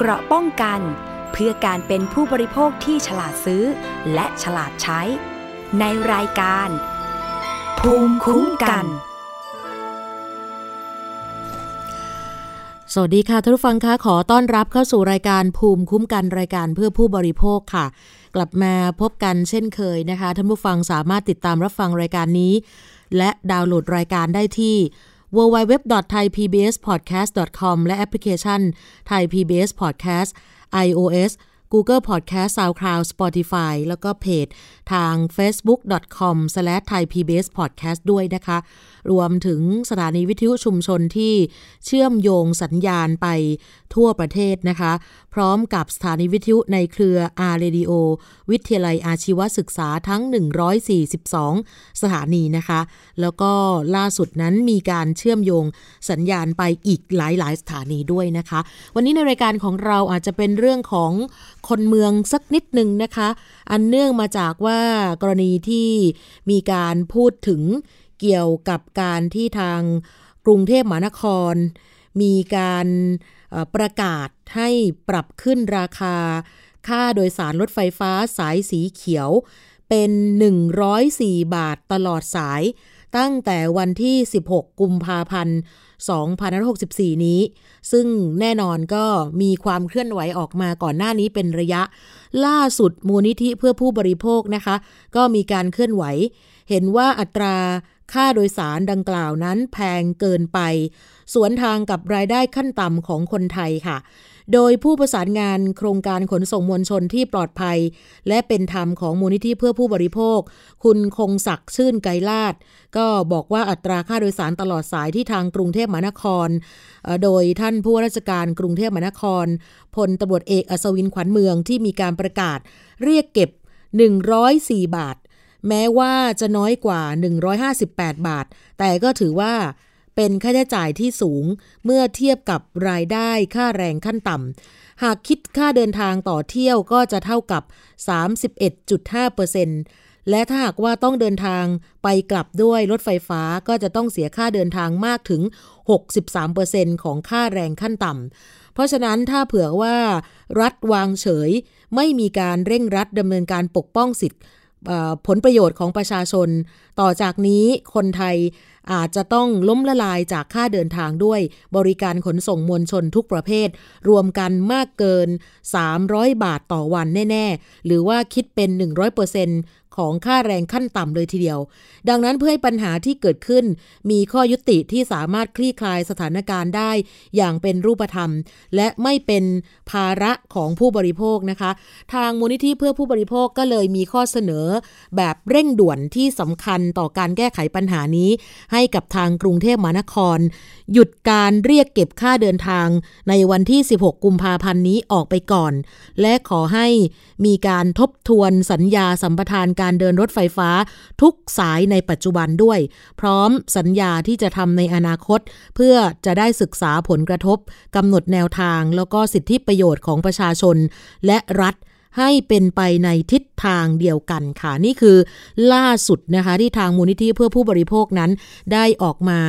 เกราะป้องกัน เพื่อการเป็นผู้บริโภคที่ฉลาดซื้อ และฉลาดใช้ ในรายการ ภูมิคุ้มกัน สวัสดีค่ะท่านผู้ฟังคะขอต้อนรับเข้าสู่รายการภูมิคุ้มกันรายการเพื่อผู้บริโภคค่ะ กลับมาพบกันเช่นเคยนะคะท่านผู้ฟังสามารถติดตามรับฟังรายการนี้ และดาวน์โหลดรายการได้ที่ www.thaipbspodcast.com และแอปพลิเคชัน Thai PBS Podcast iOS Google Podcast SoundCloud Spotify แล้วก็เพจทาง facebook.com/thaipbspodcast ด้วยนะคะ รวมถึงสถานีวิทยุชุมชนที่เชื่อมโยงสัญญาณไปทั่วประเทศนะคะ พร้อมกับสถานีวิทยุในเครือ R Radio วิทยาลัยอาชีวศึกษาทั้ง 142 สถานีนะคะ แล้วก็ล่าสุดนั้นมีการเชื่อมโยงสัญญาณไปอีกหลาย ๆ สถานีด้วยนะคะ วันนี้ในรายการของเราอาจจะเป็นเรื่องของคนเมืองสักนิดหนึ่งนะคะ อันเนื่องมาจากว่ากรณีที่มีการพูดถึง เกี่ยวกับการที่ทางกรุงเทพมหานคร มีการประกาศให้ปรับขึ้นราคา ค่าโดยสารรถไฟฟ้าสายสีเขียวเป็น 104 บาทตลอดสาย ตั้งแต่วันที่ 16 กุมภาพันธ์ 2564 นี้ ซึ่งแน่นอนก็มีความเคลื่อนไหวออกมาก่อนหน้านี้เป็นระยะ ล่าสุดมูลนิธิเพื่อผู้บริโภคนะคะ ก็มีการเคลื่อนไหว เห็นว่าอัตรา ค่าโดยสารดังกล่าวนั้นแพงเกินไป สวนทางกับรายได้ขั้นต่ำของคนไทยค่ะ โดยผู้ประสานงานโครงการขนส่งมวลชนที่ปลอดภัย และเป็นธรรมของมูลนิธิเพื่อผู้บริโภค คุณคงศักดิ์ชื่นไกรลาดก็บอกว่าอัตราค่าโดยสารตลอดสายที่ทางกรุงเทพมหานคร โดยท่านผู้ว่าราชการกรุงเทพมหานครพลตำรวจเอกอัศวินขวัญเมืองที่มีการประกาศ เรียกเก็บ 104 บาท แม้ว่าจะน้อยกว่า 158 บาท แต่ก็ถือว่าเป็นค่าใช้จ่ายที่สูงเมื่อเทียบกับรายได้ค่าแรงขั้นต่ำ หากคิดค่าเดินทางต่อเที่ยวก็จะเท่ากับ 31.5%และถ้าหากว่าต้องเดินทางไปกลับด้วยรถไฟฟ้าก็จะต้องเสียค่าเดินทางมากถึง 63%ของค่าแรงขั้นต่ำ เพราะฉะนั้นถ้าเผื่อว่ารัฐวางเฉย ไม่มีการเร่งรัดดำเนินการปกป้องสิทธิ ผลประโยชน์ของประชาชน ต่อจากนี้คนไทยอาจจะต้องล้มละลายจากค่าเดินทางด้วยบริการขนส่งมวลชนทุกประเภท รวมกันมากเกิน 300 บาทต่อวันแน่ ๆ หรือว่าคิดเป็น 100% ของค่าแรงขั้นต่ำเลยทีเดียว ดังนั้นเพื่อให้ปัญหาที่เกิดขึ้น มีข้อยุติที่สามารถคลี่คลายสถานการณ์ได้ อย่างเป็นรูปธรรม และไม่เป็นภาระของผู้บริโภคนะคะ ทางมูลนิธิเพื่อผู้บริโภคก็เลยมีข้อเสนอ แบบเร่งด่วนที่สำคัญต่อการแก้ไขปัญหานี้ ให้กับทางกรุงเทพมหานคร หยุดการเรียกเก็บค่าเดินทางในวันที่ 16 กุมภาพันธ์นี้ออกไปก่อน และขอให้มีการทบทวนสัญญาสัมปทานการเดินรถไฟฟ้าทุกสายในปัจจุบันด้วย พร้อมสัญญาที่จะทำในอนาคต เพื่อจะได้ศึกษาผลกระทบกำหนดแนวทาง แล้วก็สิทธิประโยชน์ของประชาชน และรัฐ ให้เป็นไปในทิศทางเดียวกันค่ะ นี่คือล่าสุดนะคะ ที่ทางมูลนิธิเพื่อผู้บริโภคนั้น ได้ออกมา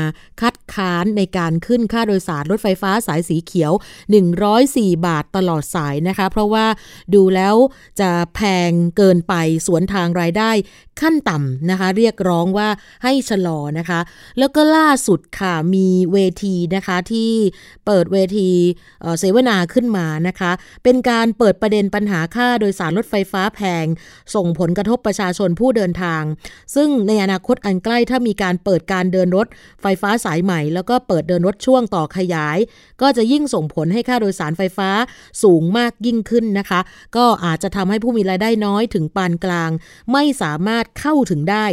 คัดค้านในการขึ้นค่าโดยสารรถไฟฟ้าสายสีเขียว 104 บาทตลอดสายนะคะ เพราะว่าดูแล้วจะแพงเกินไปสวนทางรายได้ขั้นต่ำนะคะ เรียกร้องว่าให้ชะลอนะคะ แล้วก็ล่าสุดค่ะมีเวทีนะคะที่เปิดเวทีเสวนาขึ้นมานะคะ เป็นการเปิดประเด็นปัญหาค่าโดยสารรถไฟฟ้าแพง ส่งผลกระทบประชาชนผู้เดินทาง ซึ่งในอนาคตอันใกล้ถ้ามีการเปิดการเดินรถไฟฟ้าสายใหม่ แล้วก็เปิดเดินรถช่วงต่อขยาย ก็จะยิ่งส่งผลให้ค่าโดยสารไฟฟ้าสูงมากยิ่งขึ้นนะคะ ก็อาจจะทำให้ผู้มีรายได้น้อยถึงปานกลาง ไม่สามารถเข้าถึงได้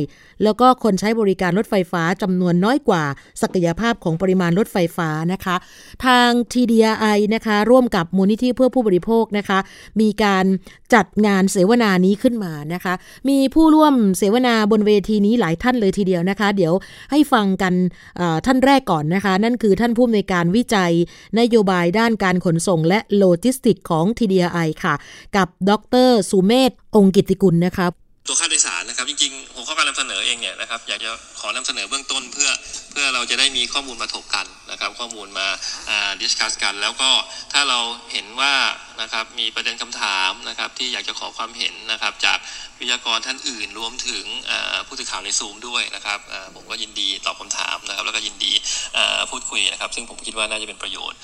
แล้วก็คนใช้บริการรถไฟฟ้าจำนวนน้อยกว่า ศักยภาพของปริมาณรถไฟฟ้านะคะ ทาง TDRI นะคะ ร่วมกับมูลนิธิเพื่อผู้บริโภคนะคะ มีการจัดงานเสวนานี้ขึ้นมานะคะ มีผู้ร่วมเสวนาบนเวทีนี้หลายท่านเลยทีเดียวนะคะ เดี๋ยวให้ฟังกันท่านแรกก่อนนะคะ นั่นคือท่านผู้อำนวยการวิจัย นโยบายด้านการขนส่งและโลจิสติกของ TDI ค่ะ กับดรสุเมธองกิติกุลนะคะตัวค่าโดยสารนะครับจริงๆหัวข้อการนำเสนอเองเนี่ยนะครับอยากจะขอนำเสนอเบื้องต้นเพื่อเพื่อเราจะได้มีข้อมูลมาถกกัน นะครับข้อมูลมาดิสคัสกัน แล้วก็ถ้าเราเห็นว่านะครับมีประเด็นคำถามนะครับที่อยากจะขอความเห็นนะครับจากวิทยากรท่านอื่นรวมถึงผู้สื่อข่าวในซูมด้วยนะครับผมก็ยินดีตอบคำถามนะครับแล้วก็ยินดีพูดคุยนะครับ ซึ่งผมคิดว่าน่าจะเป็นประโยชน์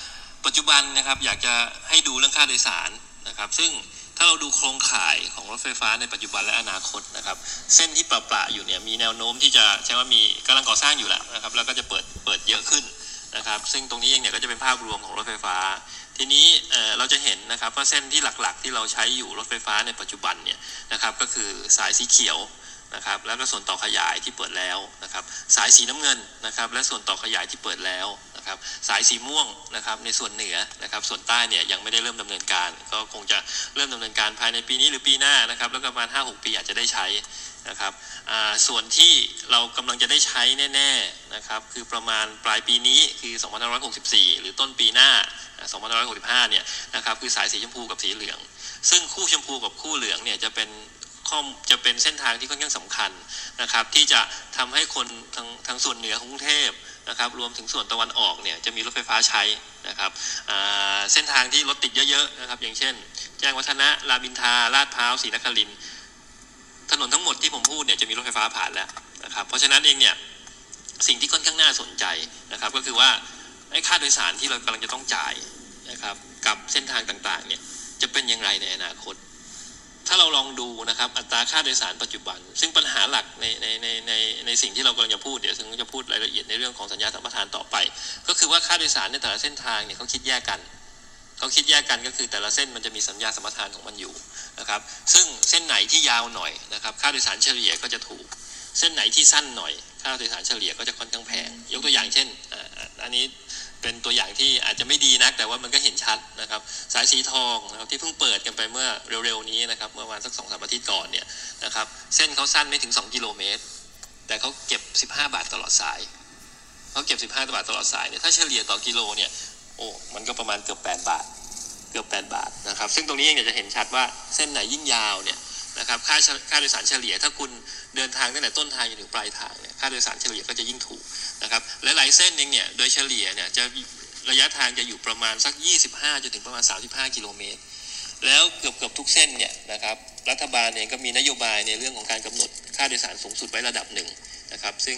ปัจจุบันนะครับอยากจะให้ดูเรื่องค่าโดยสารนะครับ ซึ่งถ้าเราดูโครงข่ายของรถไฟฟ้าในปัจจุบันและอนาคตนะครับ เส้นที่ปราปาอยู่เนี่ยมีแนวโน้มที่จะใช้ว่ามีกำลังก่อสร้างอยู่แล้วนะครับ แล้วก็จะเปิดเปิดเยอะขึ้น นะครับ ซึ่งตรงนี้เองเนี่ยก็จะเป็นภาพรวมของรถไฟฟ้า ทีนี้เราจะเห็นนะครับว่าเส้นที่หลักๆ ที่เราใช้อยู่รถไฟฟ้าในปัจจุบันเนี่ยนะครับก็คือสายสีเขียวนะครับแล้วก็ส่วนต่อขยายที่เปิดแล้วนะครับสายสีน้ำเงินนะครับและส่วนต่อขยายที่เปิดแล้วนะครับสายสีม่วงนะครับในส่วนเหนือนะครับส่วนใต้เนี่ยยังไม่ได้เริ่มดำเนินการ ก็คงจะเริ่มดำเนินการภายในปีนี้หรือปีหน้านะครับแล้วก็ประมาณ5-6 ปีอาจจะได้ใช้ นะครับส่วนที่เรากำลังจะได้ใช้แน่ๆนะครับคือประมาณปลายปีนี้คือ 2564 หรือต้นปีหน้า 2565 เนี่ยนะครับคือสายสีชมพูกับสีเหลือง ซึ่งคู่ชมพูกับคู่เหลืองเนี่ยจะเป็นข้อจะเป็นเส้นทางที่ค่อนข้างสำคัญนะครับ ที่จะทำให้คนทางทางส่วนเหนือของกรุงเทพนะครับ รวมถึงส่วนตะวันออกเนี่ยจะมีรถไฟฟ้าใช้นะครับเส้นทางที่รถติดเยอะๆนะครับ อย่างเช่น แจ้งวัฒนะ รามอินทาลาดพร้าวศรีนคริน ถนนทั้งหมดที่ผมพูดเนี่ยจะมีรถไฟฟ้าผ่านแล้วนะครับ เพราะฉะนั้นเองเนี่ยสิ่งที่ค่อนข้างน่าสนใจนะครับ ก็คือว่าไอ้ค่าโดยสารที่เรากำลังจะต้องจ่ายนะครับ กับเส้นทางต่างๆเนี่ยจะเป็นอย่างไรในอนาคต ถ้าเราลองดูนะครับอัตราค่าโดยสารปัจจุบัน ซึ่งปัญหาหลักในในในในในสิ่งที่เรากำลังจะพูดเดี๋ยวถึงจะพูดรายละเอียดในเรื่องของสัญญาสัมปทานต่อไป ก็คือว่าค่าโดยสารในแต่ละเส้นทางเนี่ยเขาคิดแยกกันเขาคิดแยกกันก็คือแต่ละเส้นมันจะมีสัญญาสัมปทานของมันอยู่ นะครับซึ่งเส้นไหนที่ยาวหน่อยนะครับค่าโดยสารเฉลี่ยก็จะถูก เส้นไหนที่สั้นหน่อย ค่าโดยสารเฉลี่ยก็จะค่อนข้างแพง ยกตัวอย่างเช่นอันนี้เป็นตัวอย่างที่อาจจะไม่ดีนัก แต่ว่ามันก็เห็นชัดนะครับสายสีทองนะครับที่เพิ่งเปิดกันไปเมื่อเร็วๆนี้นะครับเมื่อวันสักสองสามอาทิตย์ก่อนเนี่ยนะครับเส้นเขาสั้นไม่ถึง 2 กิโลเมตร แต่เขาเก็บ 15 บาทตลอดสายเขาเก็บ 15 บาทตลอดสายเนี่ยถ้าเฉลี่ยต่อกิโลเนี่ยโอ้มันก็ประมาณเกือบ 8 บาท เกือบ 8 บาทนะครับ ซึ่งตรงนี้เองจะเห็นชัดว่าเส้นไหนยิ่งยาวเนี่ยนะครับค่าค่าโดยสารเฉลี่ยถ้าคุณเดินทางตั้งแต่ต้นทางจนถึงปลายทางเนี่ยค่าโดยสารเฉลี่ยก็จะยิ่งถูกนะครับและหลายเส้นเองเนี่ยโดยเฉลี่ยเนี่ยจะระยะทางจะอยู่ประมาณสัก 25จนถึงประมาณ 35 กิโลเมตร แล้วเกือบเกือบทุกเส้นเนี่ยนะครับรัฐบาลเองก็มีนโยบายในเรื่องของการกำหนดค่าโดยสารสูงสุดไว้ระดับหนึ่ง นะครับซึ่ง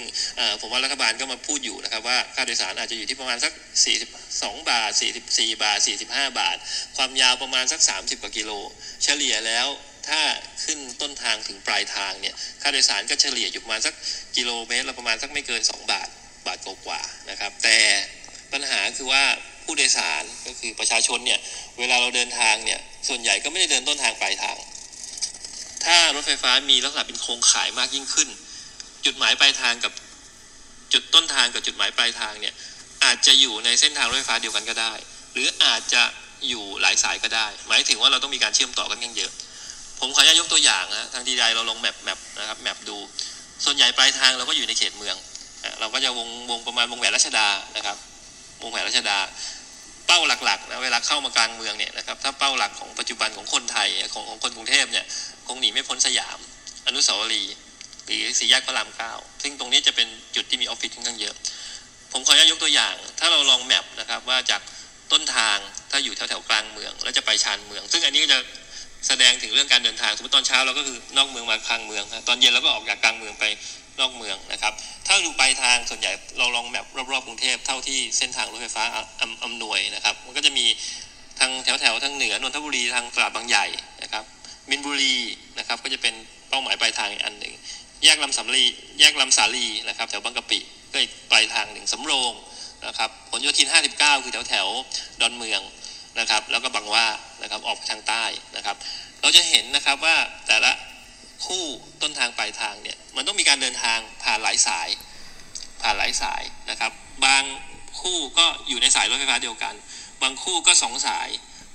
ผมว่ารัฐบาลก็มาพูดอยู่นะครับว่าค่าโดยสารอาจจะอยู่ที่ประมาณสัก 42 บาท 44 บาท 45 บาท ความยาวประมาณสัก 30 กว่ากิโล เฉลี่ยแล้วถ้าขึ้นต้นทางถึงปลายทางเนี่ยค่าโดยสารก็เฉลี่ยอยู่ประมาณสักกิโลเมตรละประมาณสักไม่เกิน 2 บาทบาทกว่าๆนะครับ แต่ปัญหาคือว่าผู้โดยสารก็คือประชาชนเนี่ยเวลาเราเดินทางเนี่ยส่วนใหญ่ก็ไม่ได้เดินต้นทางปลายทาง ถ้ารถไฟฟ้ามีลักษณะเป็นโครงข่ายมากยิ่งขึ้น จุดหมายปลายทางกับจุดต้นทางกับจุดหมายปลายทางเนี่ยอาจจะอยู่ในเส้นทางรถไฟฟ้าเดียวกันก็ได้ หรืออาจจะอยู่หลายสายก็ได้ หมายถึงว่าเราต้องมีการเชื่อมต่อกันยังเยอะ ผมขออนุญาตยกตัวอย่างนะทาง TDRI เราลอง map map นะครับ map ดู ส่วนใหญ่ปลายทางเราก็อยู่ในเขตเมือง เราก็จะวงวงประมาณวงแหวนรัชดานะครับ วงแหวนรัชดา เป้าหลักๆนะเวลาเข้ามากลางเมืองเนี่ยนะครับถ้าเป้าหลักของปัจจุบันของคนไทยของของคนกรุงเทพเนี่ยคงหนีไม่พ้นสยาม อนุสาวรีย์ หรือสี่แยกพระรามเก้าซึ่งตรงนี้จะเป็นจุดที่มีออฟฟิศค่อนข้างเยอะ ผมขออนุญาตยกตัวอย่าง ถ้าเราลอง map นะครับว่าจากต้นทางถ้าอยู่แถวแถวกลางเมือง แล้วจะไปชานเมือง ซึ่งอันนี้ก็จะแสดงถึงเรื่องการเดินทางสมมติตอนเช้าเราก็คือนอกเมืองมากลางเมือง ตอนเย็นเราก็ออกจากกลางเมืองไปนอกเมืองนะครับ ถ้าดูปลายทางส่วนใหญ่เราลองแมปรอบๆกรุงเทพเท่าที่เส้นทางรถไฟฟ้าอำนวยนะครับ มันก็จะมีทางแถวแถวทางเหนือนนทบุรีทางตราดบางใหญ่นะครับมินบุรีนะครับก็จะเป็นเป้าหมายปลายทางอีกอันหนึ่ง แยกลำสำลีแยกลำสาลีนะครับ แถวบางกะปิก็อีกปลายทางหนึ่งสำโรงนะครับผลโยธิน 59 คือแถวแถวดอนเมืองนะครับ แล้วก็บางว่านะครับออกทางใต้นะครับ เราจะเห็นนะครับว่าแต่ละคู่ต้นทางปลายทางเนี่ยมันต้องมีการเดินทางผ่านหลายสาย ผ่านหลายสายนะครับ บางคู่ก็อยู่ในสายรถไฟฟ้าเดียวกัน บางคู่ก็สองสาย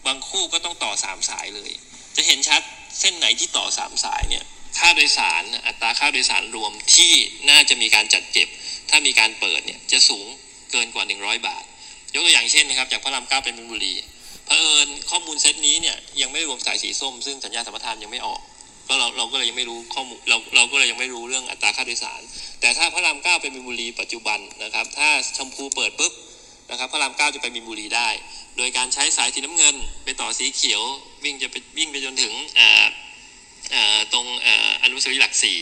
บางคู่ก็ต้องต่อสามสายเลย จะเห็นชัดเส้นไหนที่ต่อสามสายเนี่ย ค่าโดยสารอัตราค่าโดยสารรวมที่น่าจะมีการจัดเก็บ ถ้ามีการเปิดเนี่ยจะสูงเกินกว่า 100 บาท ยกตัวอย่างเช่นนะครับจากพระรามเก้าเป็นมินบุรีเผอิญข้อมูลเซตนี้เนี่ยยังไม่รวมสายสีส้ม ซึ่งสัญญาสัมปทานยังไม่ออกก็เราเราก็เลยยังไม่รู้ข้อมูลเราเราก็เลยยังไม่รู้เรื่องอัตราค่าโดยสาร แต่ถ้าพระรามเก้าเป็นมินบุรีปัจจุบันนะครับ ถ้าชมพูเปิดปุ๊บนะครับพระรามเก้าจะไปมีนบุรีได้ โดยการใช้สายสีน้ำเงิน ไปต่อสีเขียววิ่งจะไปวิ่งไปจนถึง ตรงอนุสาวรีย์หลักสี่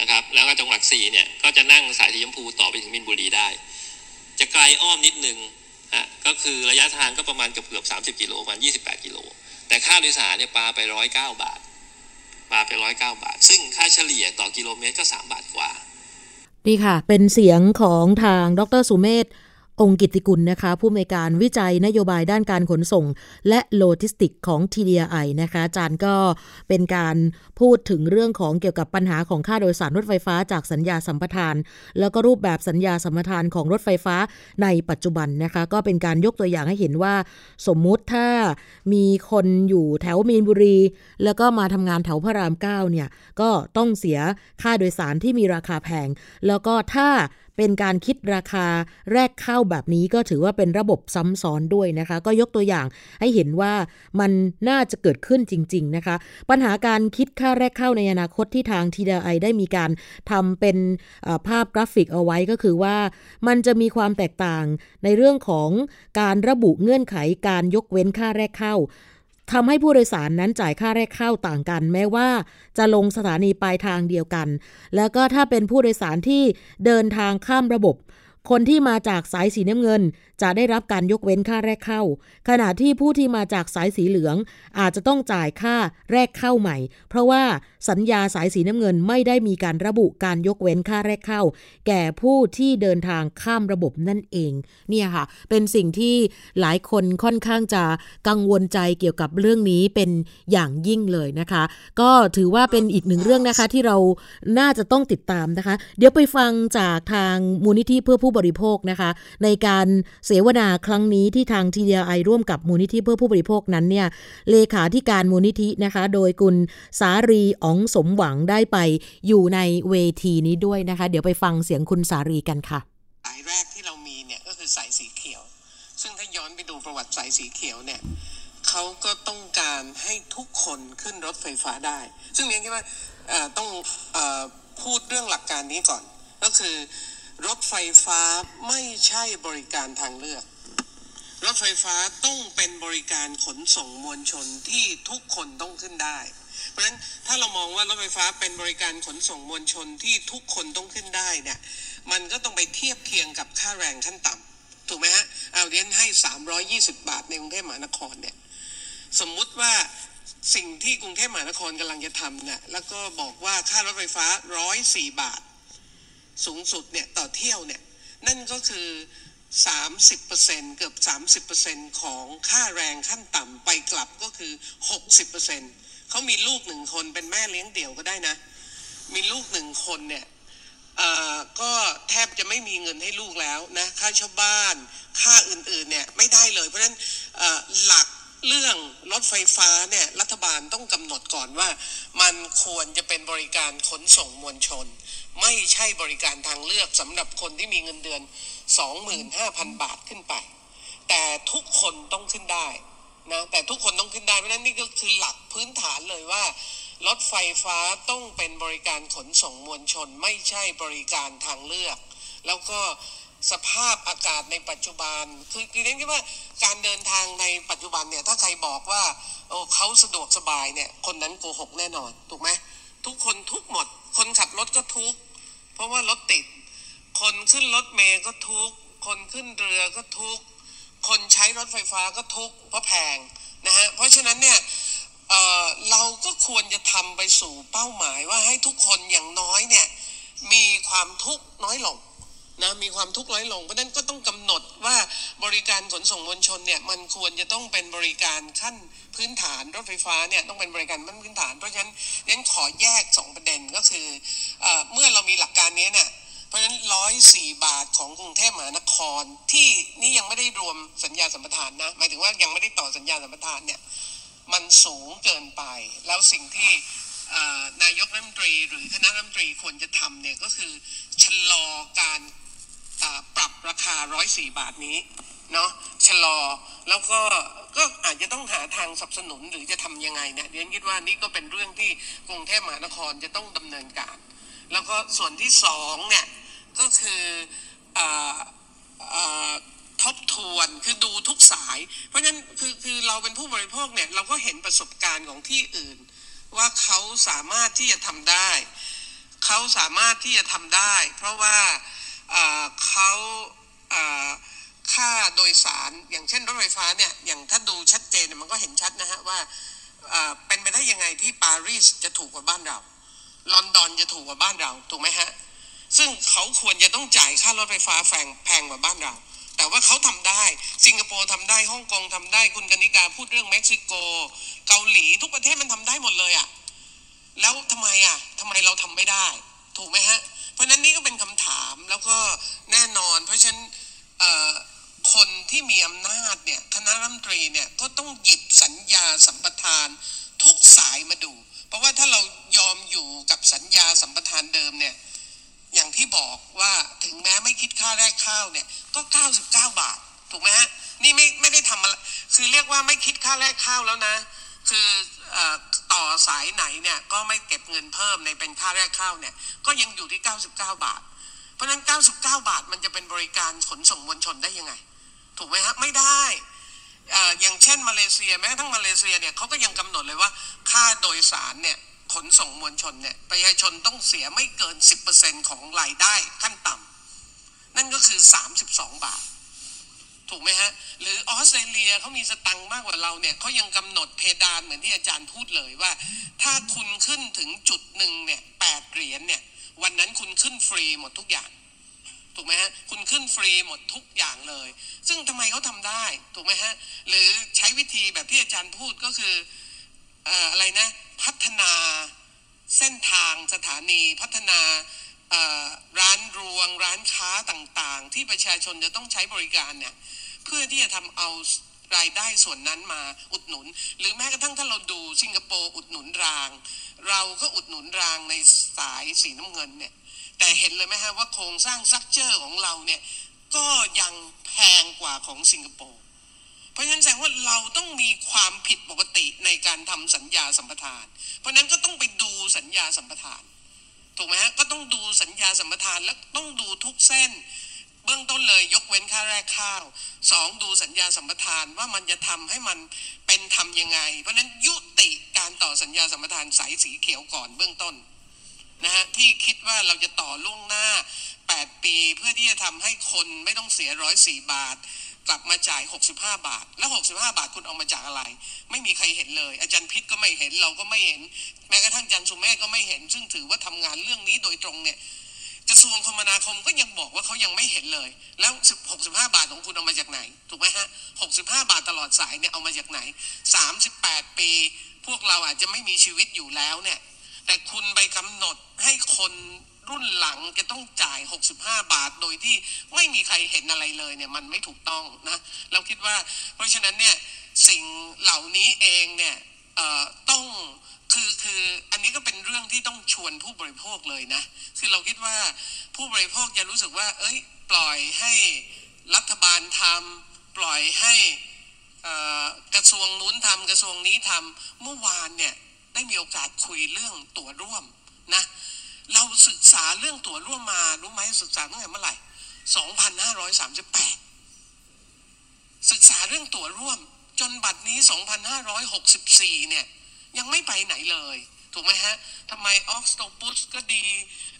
นะครับแล้วก็จังหวัดสี่เนี่ยก็จะนั่งสายสีชมพูต่อไปถึงมินบุรีได้ จะไกลอ้อมนิดนึงฮะก็คือระยะทางก็ประมาณเกือบเกือบสามสิบกิโลประมาณยี่สิบแปดกิโลแต่ค่าโดยสารเนี่ยปลาไปร้อยเก้าบาทปลาไปร้อยเก้าบาท ซึ่งค่าเฉลี่ยต่อกิโลเมตรก็สามบาทกว่า นี่ค่ะ เป็นเสียงของทางดรสุเมธ องกิตติกุลนะคะ ผู้อำนวยการวิจัยนโยบายด้านการขนส่ง และโลจิสติกของ TDRI นะคะอาจารย์ก็เป็นการพูดถึงเรื่องของเกี่ยวกับปัญหาของค่าโดยสารรถไฟฟ้าจากสัญญาสัมปทาน แล้วก็รูปแบบสัญญาสัมปทานของรถไฟฟ้าในปัจจุบันนะคะ ก็เป็นการยกตัวอย่างให้เห็นว่า สมมุติถ้ามีคนอยู่แถวมีนบุรี แล้วก็มาทำงานแถวพระรามเก้าเนี่ยก็ต้องเสียค่าโดยสารที่มีราคาแพง แล้วก็ถ้าเป็นการคิดราคาแรกเข้าแบบนี้ก็ถือว่าเป็นระบบซ้ำซ้อนด้วยนะคะ ก็ยกตัวอย่างให้เห็นว่ามันน่าจะเกิดขึ้นจริง ๆ นะคะ ปัญหาการคิดค่าแรกเข้าในอนาคตที่ทางทีดาไอได้มีการทำเป็นภาพกราฟิกเอาไว้ก็คือว่า มันจะมีความแตกต่างในเรื่องของการระบุเงื่อนไขการยกเว้นค่าแรกเข้า ทำให้ผู้โดยสารนั้นจ่ายค่าแรกเข้าต่างกัน แม้ว่าจะลงสถานีปลายทางเดียวกัน แล้วก็ถ้าเป็นผู้โดยสารที่เดินทางข้ามระบบ คนที่มาจากสายสีน้ำเงิน จะได้รับการยกเว้นค่าแรกเข้า ขณะที่ผู้ที่มาจากสายสีเหลือง อาจจะต้องจ่ายค่าแรกเข้าใหม่ เพราะว่าสัญญาสายสีน้ำเงินไม่ได้มีการระบุการยกเว้นค่าแรกเข้า แก่ผู้ที่เดินทางข้ามระบบนั่นเอง เนี่ยค่ะ เป็นสิ่งที่หลายคนค่อนข้างจะกังวลใจเกี่ยวกับเรื่องนี้เป็นอย่างยิ่งเลยนะคะ ก็ถือว่าเป็นอีกหนึ่งเรื่องนะคะที่เราน่าจะต้องติดตามนะคะ เดี๋ยวไปฟังจากทางมูลนิธิเพื่อผู้บริโภคนะคะ ในการเสวนาครั้งนี้ที่ทาง TDI ร่วมกับมูลนิธิเพื่อผู้บริโภคนั้นเนี่ยเลขาธิการมูลนิธินะคะ โดยคุณสารีอ๋องสมหวังได้ไปอยู่ในเวทีนี้ด้วยนะคะ เดี๋ยวไปฟังเสียงคุณสารีกันค่ะสายแรกที่เรามีเนี่ยก็คือสายสีเขียว ซึ่งถ้าย้อนไปดูประวัติสายสีเขียวเนี่ยเขาก็ต้องการให้ทุกคนขึ้นรถไฟฟ้าได้ ซึ่งเรียนคิดว่าต้องอพูดเรื่องหลักการนี้ก่อน ก็คือ รถไฟฟ้าไม่ใช่บริการทางเลือก รถไฟฟ้าต้องเป็นบริการขนส่งมวลชนที่ทุกคนต้องขึ้นได้ เพราะฉะนั้นถ้าเรามองว่ารถไฟฟ้าเป็นบริการขนส่งมวลชนที่ทุกคนต้องขึ้นได้เนี่ยมันก็ต้องไปเทียบเคียงกับค่าแรงขั้นต่ำถูกไหมฮะเอาเรียนให้ 320 บาทในกรุงเทพมหานครเนี่ยสมมุติว่าสิ่งที่กรุงเทพมหานครกำลังจะทำเนี่ยแล้วก็บอกว่าค่ารถไฟฟ้า 104 บาท สูงสุดเนี่ยต่อเที่ยวเนี่ยนั่นก็คือ 30%เกือบ 30%ของค่าแรงขั้นต่ำไปกลับก็คือ 60%เขามีลูกหนึ่งคนเป็นแม่เลี้ยงเดี่ยวก็ได้นะ มีลูกหนึ่งคนเนี่ยก็แทบจะไม่มีเงินให้ลูกแล้วนะค่าเช่าบ้าน ค่าอื่นๆเนี่ยไม่ได้เลย เพราะฉะนั้นหลักเรื่องรถไฟฟ้าเนี่ยรัฐบาลต้องกำหนดก่อนว่า มันควรจะเป็นบริการขนส่งมวลชน ไม่ใช่บริการทางเลือกสำหรับคนที่มีเงินเดือน 25,000 บาทขึ้นไป แต่ทุกคนต้องขึ้นได้นะแต่ทุกคนต้องขึ้นได้เพราะนั้นนี่ก็คือหลักพื้นฐานเลยว่ารถไฟฟ้าต้องเป็นบริการขนส่งมวลชน ไม่ใช่บริการทางเลือก แล้วก็สภาพอากาศในปัจจุบัน คือคือเน้นว่าการเดินทางในปัจจุบันเนี่ยถ้าใครบอกว่าโอ้เขาสะดวกสบายเนี่ยคนนั้นโกหกแน่นอนถูกไหมทุกคนทุกหมด คนขับรถก็ทุกเพราะว่ารถติด คนขึ้นรถเมย์ก็ทุกคนขึ้นเรือก็ทุกคนใช้รถไฟฟ้าก็ทุกเพราะแพงนะฮะเพราะฉะนั้นเนี่ยเเราก็ควรจะทำไปสู่เป้าหมายว่าให้ทุกคนอย่างน้อยเนี่ยมีความทุกข์น้อยลง นะมีความทุกข์น้อยลง เพราะนั้นก็ต้องกำหนดว่าบริการขนส่งมวลชนเนี่ยมันควรจะต้องเป็นบริการขั้นพื้นฐานรถไฟฟ้าเนี่ยต้องเป็นบริการขั้นพื้นฐาน เพราะฉะนั้นนั้นขอแยก 2 ประเด็นก็คือเอเมื่อเรามีหลักการนี้เนี่ยเพราะฉะนั้นร้อยสี่บาทของกรุงเทพมหานครที่นี่ยังไม่ได้รวมสัญญาสัมปทานนะหมายถึงว่ายังไม่ได้ต่อสัญญาสัมปทานเนี่ยมันสูงเกินไป แล้วสิ่งที่นายกรัฐมนตรี หรือคณะรัฐมนตรีควรจะทำเนี่ยก็คือชะลอการ ปรับราคาร้อยสี่บาทนี้เนาะชะลอแล้วก็ก็อาจจะต้องหาทางสนับสนุนหรือจะทํำยังไงเนี่ยเรียนคิดว่านี่ก็เป็นเรื่องที่กรุงเทพมหานครจะต้องดำเนินการ แล้วก็ส่วนที่สองเนี่ยก็คืออทบทวนคือดูทุกสาย เพราะฉะนั้นคือคือเราเป็นผู้บริโภคเนี่ยเราก็เห็นประสบการณ์ของที่อื่น ว่าเขาสามารถที่จะทำได้ เขาสามารถที่จะทำได้ เพราะว่า เขาค่าโดยสารอย่างเช่นรถไฟฟ้าเนี่ยอย่างถ้าดูชัดเจนมันก็เห็นชัดนะฮะว่าเป็นไปได้ยังไงที่ปารีสจะถูกกว่าบ้านเรา ลอนดอนจะถูกกว่าบ้านเราถูกไหมฮะซึ่งเขาควรจะต้องจ่ายค่ารถไฟฟ้าแพงแพงกว่าบ้านเรา แต่ว่าเขาทำได้ สิงคโปร์ทำได้ฮ่องกงทำได้คุณกนิกาพูดเรื่องเม็กซิโก เกาหลีทุกประเทศมันทำได้หมดเลยอะ่ะแล้วทำไมอะ่ะทำไมเราทำไม่ได้ ถูกไหมฮะ เพราะนั้นนี่ก็เป็นคำถามแล้วก็แน่นอน เพราะฉะนั้นคนที่มีอำนาจเนี่ยคณะรัฐมนตรีเนี่ยก็ต้องหยิบสัญญาสัมปทานทุกสายมาดู เพราะว่าถ้าเรายอมอยู่กับสัญญาสัมปทานเดิมเนี่ยอย่างที่บอกว่าถึงแม้ไม่คิดค่าแรกข้าวเนี่ยก็ 99 บาท ถูกไหมฮะนี่ไม่ไม่ได้ทำอะไรคือเรียกว่าไม่คิดค่าแรกข้าวแล้วนะ คือต่อสายไหนเนี่ยก็ไม่เก็บเงินเพิ่มในเป็นค่าแรกเข้าเนี่ยก็ยังอยู่ที่ 99 บาท เพราะนั้น 99 บาทมันจะเป็นบริการขนส่งมวลชนได้ยังไง ถูกไหมฮะไม่ได้อย่างเช่นมาเลเซียแม้กระทั้งมาเลเซียเนี่ยเขาก็ยังกำหนดเลยว่าค่าโดยสารเนี่ยขนส่งมวลชนเนี่ยประชาชนต้องเสียไม่เกิน 10%ของรายได้ขั้นต่ำนั่นก็คือ 32 บาท ถูกไหมฮะ หรือออสเตรเลียเขามีสตังค์มากกว่าเราเนี่ยเขายังกำหนดเพดานเหมือนที่อาจารย์พูดเลยว่า ถ้าคุณขึ้นถึงจุดหนึ่งเนี่ยแปดเหรียญเนี่ย วันนั้นคุณขึ้นฟรีหมดทุกอย่าง ถูกไหมฮะ คุณขึ้นฟรีหมดทุกอย่างเลย ซึ่งทำไมเขาทำได้ ถูกไหมฮะ หรือใช้วิธีแบบที่อาจารย์พูดก็คืออะไรนะ พัฒนาเส้นทางสถานีพัฒนาร้านรวง ร้านค้าต่างๆ ที่ประชาชนจะต้องใช้บริการเนี่ย เพื่อที่จะทำเอารายได้ส่วนนั้นมาอุดหนุน หรือแม้กระทั่งถ้าเราดูสิงคโปร์อุดหนุนราง เราก็อุดหนุนรางในสายสีน้ำเงินเนี่ยแต่เห็นเลยไหมฮะว่าโครงสร้างซักเจอร์ของเราเนี่ยก็ยังแพงกว่าของสิงคโปร์เพราะฉะนั้นแสดงว่าเราต้องมีความผิดปกติในการทำสัญญาสัมปทาน เพราะนั้นก็ต้องไปดูสัญญาสัมปทานถูกไหมฮะก็ต้องดูสัญญาสัมปทานและต้องดูทุกเส้น เบื้องต้นเลยยกเว้นค่าแรกข้าวสองดูสัญญาสัมปทานว่ามันจะทำให้มันเป็นทํำยังไง เพราะนั้นยุติการต่อสัญญาสัมปทานสายสีเขียวก่อนเบื้องต้นนะฮะที่คิดว่าเราจะต่อล่วงหน้า 8 ปีเพื่อที่จะทำให้คนไม่ต้องเสียร้อยสี่บาท กลับมาจ่าย 65 บาท แล้ว 65 บาทคุณเอามาจากอะไร ไม่มีใครเห็นเลย อาจารย์พิษก็ไม่เห็นเราก็ไม่เห็น แม้กระทั่งอาจารย์สุเมฆก็ไม่เห็น ซึ่งถือว่าทำงานเรื่องนี้โดยตรงเนี่ย กระทรวงคมนาคมก็ยังบอกว่าเขายังไม่เห็นเลย แล้ว 65 บาทของคุณเอามาจากไหน ถูกไหมฮะ 65 บาทตลอดสายเนี่ยเอามาจากไหน 38 ปี พวกเราอาจจะไม่มีชีวิตอยู่แล้วเนี่ย แต่คุณไปกำหนดให้คนรุ่นหลังจะต้องจ่าย 65 บาท โดยที่ไม่มีใครเห็นอะไรเลยเนี่ยมันไม่ถูกต้องนะ เราคิดว่า เพราะฉะนั้นเนี่ยสิ่งเหล่านี้เองเนี่ยต้อง คือคืออันนี้ก็เป็นเรื่องที่ต้องชวนผู้บริโภคเลยนะ คือเราคิดว่าผู้บริโภคจะรู้สึกว่า เอ้ย ปล่อยให้รัฐบาลทำปล่อยให้กระทรวงนู้นทำกระทรวงนี้ทำเมื่อวานเนี่ยได้มีโอกาสคุยเรื่องตั๋วร่วมนะเราศึกษาเรื่องตั๋วร่วมมารู้ไหมศึกษาตั้งแต่เมื่อไหร่ 2538 ศึกษาเรื่องตั๋วร่วมจนบัดนี้ 2564 เนี่ย ยังไม่ไปไหนเลย ถูกไหมฮะทำไมออกสโตปุสก็ดี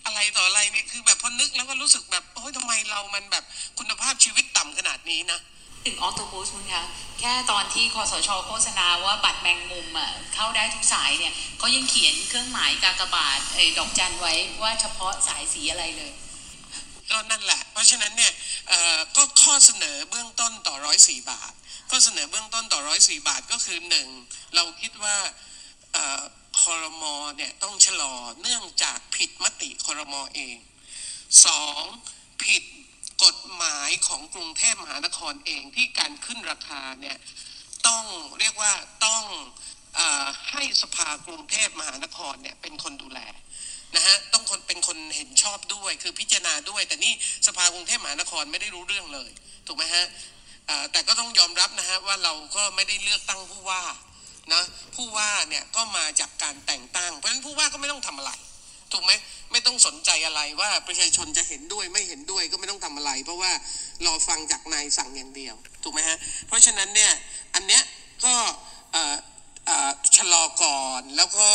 อะไรต่ออะไรเนี่ยคือแบบพอนึกแล้วก็รู้สึกแบบโอ้ยทำไมเรามันแบบคุณภาพชีวิตต่ำขนาดนี้นะถึงออโตบูสมั้งคะแค่ตอนที่คอสชโฆษณาว่าบัตรแมงมุมอะเข้าได้ทุกสายเนี่ยเขายังเขียนเครื่องหมายกากบาทไอ้ดอกจันไว้ว่าเฉพาะสายสีอะไรเลย ก็นั่นแหละ เพราะฉะนั้นเนี่ยก็ข้อเสนอเบื้องต้นต่อร้อยสี่บาท ข้อเสนอเบื้องต้นต่อร้อยสี่บาทก็คือหนึ่งเราคิดว่า คอรมอเนี่ยต้องชะลอเนื่องจากผิดมติคอรมอเองสองผิดกฎหมายของกรุงเทพมหานครเองที่การขึ้นราคาเนี่ยต้องเรียกว่าต้องอให้สภากรุงเทพมหานครเนี่ยเป็นคนดูแลนะฮะต้องคนเป็นคนเห็นชอบด้วย คือพิจารณาด้วย แต่นี่สภากรุงเทพมหานครไม่ได้รู้เรื่องเลย ถูกไหมฮะแต่ก็ต้องยอมรับนะฮะว่าเราก็ไม่ได้เลือกตั้งผู้ว่า นะผู้ว่าเนี่ยก็มาจากการแต่งตั้ง เพราะฉะนั้นผู้ว่าก็ไม่ต้องทำอะไรถูกไหมไม่ต้องสนใจอะไรว่าประชาชนจะเห็นด้วยไม่เห็นด้วยก็ไม่ต้องทำอะไร เพราะว่ารอฟังจากนายสั่งอย่างเดียวถูกไหมฮะเพราะฉะนั้นเนี่ยอันเนี้ยก็ชะลอก่อนแล้วก็